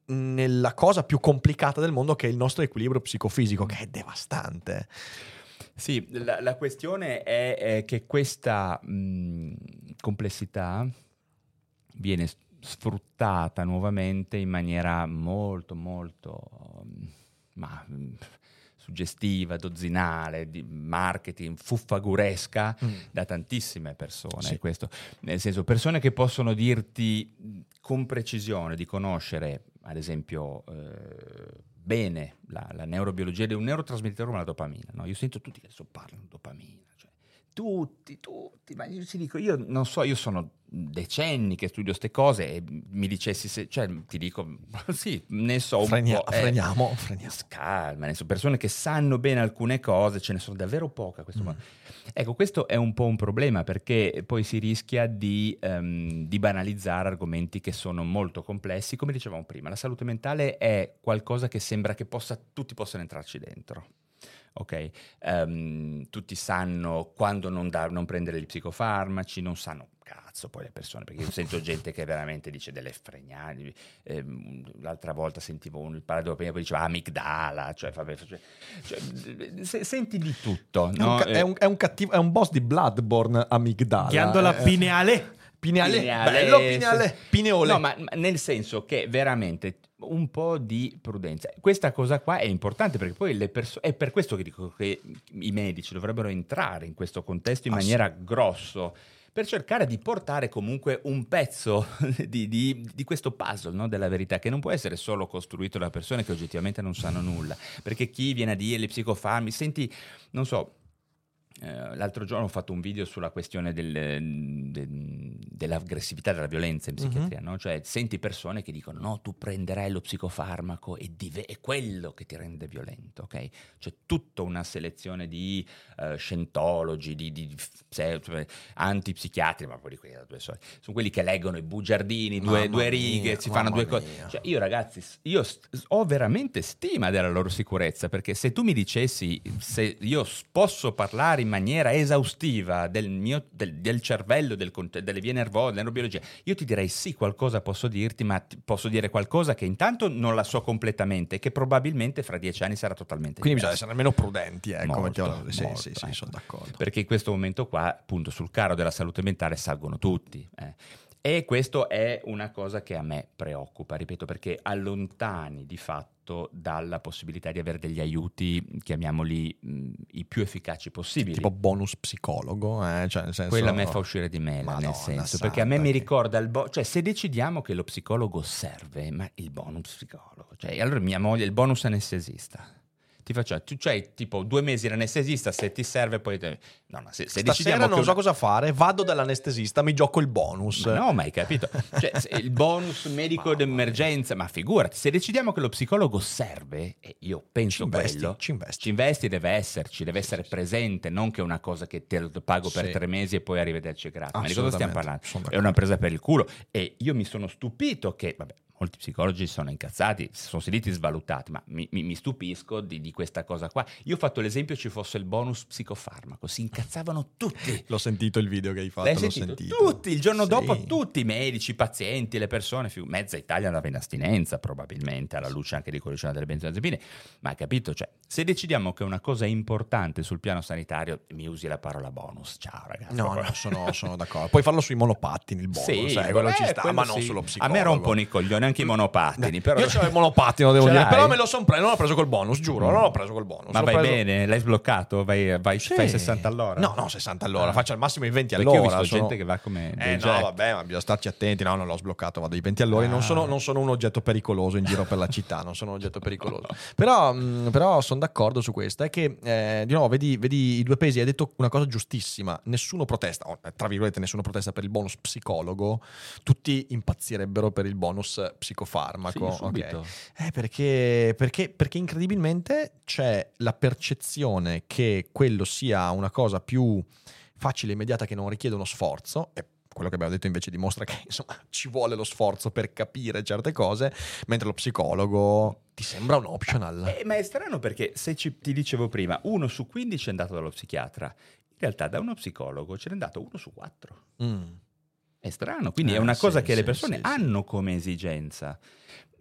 nella cosa più complicata del mondo che è il nostro equilibrio psicofisico, che è devastante. Sì, la, la questione è, è che questa mh, complessità viene sfruttata nuovamente in maniera molto, molto mh, ma, mh, suggestiva, dozzinale, di marketing, fuffaguresca da tantissime persone. Sì. Questo. Nel senso, persone che possono dirti con precisione di conoscere, ad esempio, eh, bene la, la neurobiologia di un neurotrasmettitore come la dopamina. no? Io sento tutti che adesso parlano di dopamina, tutti, tutti, ma io ti dico, io non so, io sono decenni che studio queste cose e mi dicessi, se, cioè ti dico, sì, ne so un Frenia- po'. eh, freniamo, freniamo. Calma, ne so persone che sanno bene alcune cose, ce ne sono davvero poche a questo Mm. Ecco, questo è un po' un problema perché poi si rischia di, ehm, di banalizzare argomenti che sono molto complessi. Come dicevamo prima, la salute mentale è qualcosa che sembra che possa, tutti possano entrarci dentro. Ok, Ehm, tutti sanno quando non, dar- non prendere gli psicofarmaci, non sanno cazzo poi le persone, perché io sento gente che veramente dice delle fregnate. Ehm, l'altra volta sentivo un, il paradopenia poi diceva amigdala, cioè, vabbè, cioè, cioè, se- senti di tutto. È, no? un, ca- è, un, è un cattivo, è un boss di Bloodborne amigdala. Ghiandola Eh, pineale. Pineale, Pineale, bello pineale, pineole. No, ma nel senso che veramente un po' di prudenza. Questa cosa qua è importante perché poi le persone... È per questo che dico che i medici dovrebbero entrare in questo contesto in maniera grosso per cercare di portare comunque un pezzo di, di- di questo puzzle no, della verità, che non può essere solo costruito da persone che oggettivamente non sanno nulla. Perché chi viene a dire psicofarmi, senti, non so, eh, l'altro giorno ho fatto un video sulla questione del- de- dell'aggressività, della violenza in psichiatria, no? cioè senti persone che dicono no, tu prenderai lo psicofarmaco e dive- è quello che ti rende violento, ok? C'è tutta una selezione di eh, scientologi, di, di pse- cioè, antipsichiatri, ma poi di quelli da due soldi. Sono quelli che leggono i bugiardini, due, due mia, righe, si fanno due cose. mia. Cioè, io ragazzi, io st- ho veramente stima della loro sicurezza, perché se tu mi dicessi se io posso parlare in maniera esaustiva del, mio, del, del cervello, del delle vie nervose, della neurobiologia, io ti direi sì, qualcosa posso dirti, ma ti- posso dire qualcosa che intanto non la so completamente e che probabilmente fra dieci anni sarà totalmente Quindi bisogna diverso. essere almeno prudenti, ecco. Molto, sì, molto, sì, sì, ecco. sono d'accordo. Perché in questo momento qua, appunto, sul carro della salute mentale salgono tutti. eh. E questo è una cosa che a me preoccupa, ripeto, perché allontani di fatto dalla possibilità di avere degli aiuti, chiamiamoli mh, i più efficaci possibili. Tipo bonus psicologo, eh, cioè nel senso... Quella a me fa uscire di mela, Madonna nel senso, santa, perché a me mi che- ricorda il bo- cioè se decidiamo che lo psicologo serve, ma il bonus psicologo, cioè allora mia moglie, il bonus anestesista. Ti faccio, tu c'hai tipo due mesi l'anestesista, se ti serve poi... te- No, no, se, se Stasera decidiamo non che so una- cosa fare, vado dall'anestesista, mi gioco il bonus. Ma no, ma hai capito? Cioè, il bonus medico d'emergenza, ma figurati, se decidiamo che lo psicologo serve, e io penso Ci investi, quello, ci investi. ci investi, deve esserci, deve essere presente, non che è una cosa che te lo pago per Sì. tre mesi e poi arrivederci grazie. Ma di cosa stiamo parlando? È una presa per il culo. E io mi sono stupito che, vabbè, molti psicologi sono incazzati, sono sentiti svalutati, ma mi, mi- mi stupisco di, di questa cosa qua. Io ho fatto l'esempio ci fosse il bonus psicofarmaco, si incazzavano tutti. L'ho sentito il video che hai fatto, L'hai l'ho sentito? sentito. Tutti, il giorno Sì. dopo tutti, i medici, i pazienti, le persone, mezza Italia andava in astinenza probabilmente, alla luce anche di c'era delle benzodiazepine, ma hai capito? Cioè, se decidiamo che una cosa è importante sul piano sanitario, mi usi la parola bonus, ciao ragazzi. No, no, sono, sono d'accordo. Puoi farlo sui monopattini, il bonus, Sì, eh, quello vabbè, ci sta, quello ma non sì. sullo A psicologo. me rompono i coglioni anche i monopattini, però... Io c'ho il monopattino, devo Ce dire, l'hai? però me lo son preso, non l'ho preso col bonus, giuro, non l'ho preso col bonus. Ma vai preso- bene? L'hai sbloccato? Vai, vai- Sì. fai 60 all'ora? No, no, 60 all'ora, Ah. faccio al massimo i 20 Perché io ho all'ora. visto sono- gente che va come Eh no, vabbè, ma bisogna starci attenti. No, non l'ho sbloccato, vado ai 20 all'ora. Non, Ah. sono, non sono un oggetto pericoloso in giro per la città, non sono un oggetto pericoloso. Però, mh, però sono d'accordo su questo. È che, eh, di nuovo, vedi, vedi i due pesi, hai detto una cosa giustissima. Nessuno protesta, o, eh, tra virgolette, nessuno protesta per il bonus psicologo. Tutti impazzirebbero per il bonus psicofarmaco. Sì, subito. ok? Eh, perché, perché, perché incredibilmente c'è la percezione che quello sia una cosa più facile e immediata che non richiede uno sforzo. E quello che abbiamo detto invece dimostra che insomma, ci vuole lo sforzo per capire certe cose, mentre lo psicologo ti sembra un optional. Eh, ma è strano perché se ci- ti dicevo prima, uno su 15 è andato dallo psichiatra. In realtà da uno psicologo ce n'è andato uno su quattro. Mm. È strano, quindi Eh, è una sì, cosa che le sì, persone sì, sì. hanno come esigenza.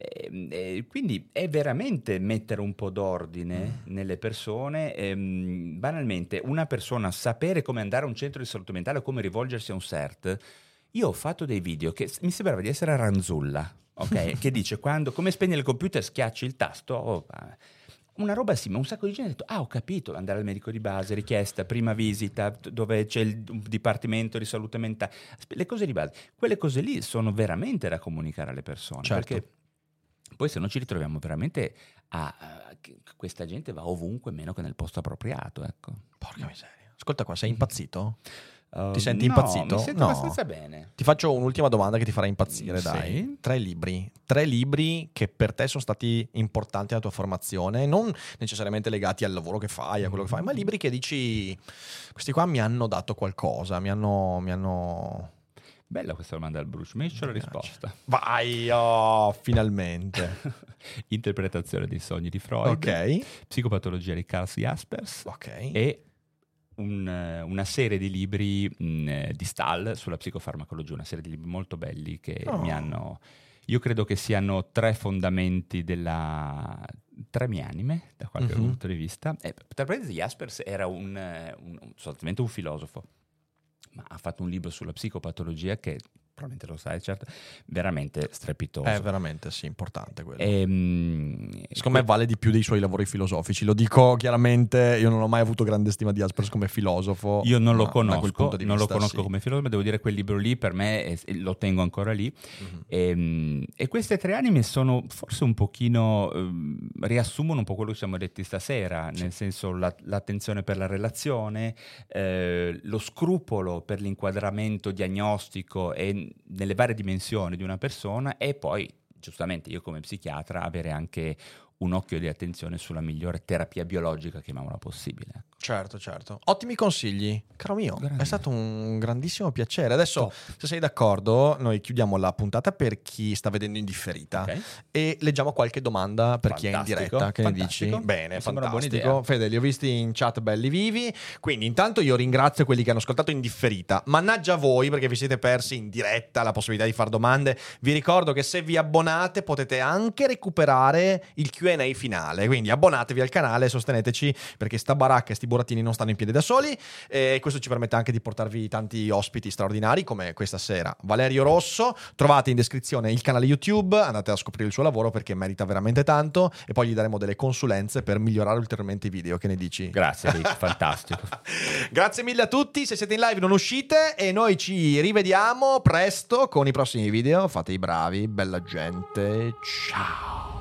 E- e quindi è veramente mettere un po' d'ordine Mm. nelle persone. ehm, banalmente, una persona sapere come andare a un centro di salute mentale o come rivolgersi a un CERT. Io ho fatto dei video che mi sembrava di essere Ranzulla, ok? che dice quando come spegne il computer schiacci il tasto. oh, una roba ma un sacco di gente ha detto: Ah, ho capito, andare al medico di base, richiesta, prima visita, dove c'è il dipartimento di salute mentale. Le cose di base, quelle cose lì sono veramente da comunicare alle persone. Certo. Perché poi se no ci ritroviamo veramente a, a- questa gente va ovunque meno che nel posto appropriato, ecco. Porca miseria. Ascolta qua, sei impazzito? Uh, Ti senti no, impazzito? Mi sento No. abbastanza bene. Ti faccio un'ultima domanda che ti farà impazzire, Sì. dai. Tre libri. Tre libri che per te sono stati importanti nella tua formazione, non necessariamente legati al lavoro che fai, a quello che fai, ma libri che dici, questi qua mi hanno dato qualcosa, mi hanno... Mi hanno... Bella questa domanda al Bruce, mi la risposta. Vai, oh, finalmente. Interpretazione dei sogni di Freud, ok, psicopatologia di Carl Jaspers ok. e un, eh, una serie di libri mh, eh, di Stahl sulla psicofarmacologia, una serie di libri molto belli che Oh. mi hanno... Io credo che siano tre fondamenti della... tre mie anime, da qualche Mhm. punto di vista. E, tra parentesi, Jaspers era un, eh, un- un- sostanzialmente un filosofo, ma ha fatto un libro sulla psicopatologia che, probabilmente lo sai, certo, veramente strepitoso. È veramente, sì, importante quello. Ehm, Secondo me vale di più dei suoi lavori filosofici, lo dico chiaramente, io non ho mai avuto grande stima di Jaspers come filosofo. Io non lo conosco, non lo vista, conosco sì. come filosofo, ma devo dire quel libro lì per me è- lo tengo ancora lì. Mhm. Ehm, E, queste tre anime sono forse un pochino, ehm, riassumono un po' quello che siamo detti stasera, nel senso la- l'attenzione per la relazione, eh, lo scrupolo per l'inquadramento diagnostico e nelle varie dimensioni di una persona e poi, giustamente, io come psichiatra avere anche un occhio di attenzione sulla migliore terapia biologica, chiamiamola possibile. ecco. Certo, certo. Ottimi consigli. Caro mio, Grandi. è stato un grandissimo piacere. Adesso, se sei d'accordo, noi chiudiamo la puntata per chi sta vedendo in differita Ok? e leggiamo qualche domanda per chi è in Fantastico, diretta. Che ne dici? fantastico. Bene, Mi fantastico. Fede, li ho visti in chat belli vivi. Quindi, intanto io ringrazio quelli che hanno ascoltato in differita. Mannaggia voi perché vi siete persi in diretta la possibilità di fare domande. Vi ricordo che se vi abbonate potete anche recuperare il QA finale. Quindi abbonatevi al canale sosteneteci perché sta baracca e sti burattini non stanno in piedi da soli. E questo ci permette anche di portarvi tanti ospiti straordinari come questa sera. Valerio Rosso, trovate in descrizione il canale YouTube, andate a scoprire il suo lavoro perché merita veramente tanto e poi gli daremo delle consulenze per migliorare ulteriormente i video. Che ne dici? Grazie, Rick, fantastico. Grazie mille a tutti, se siete in live non uscite e noi ci rivediamo presto con i prossimi video. Fate i bravi, bella gente. Ciao.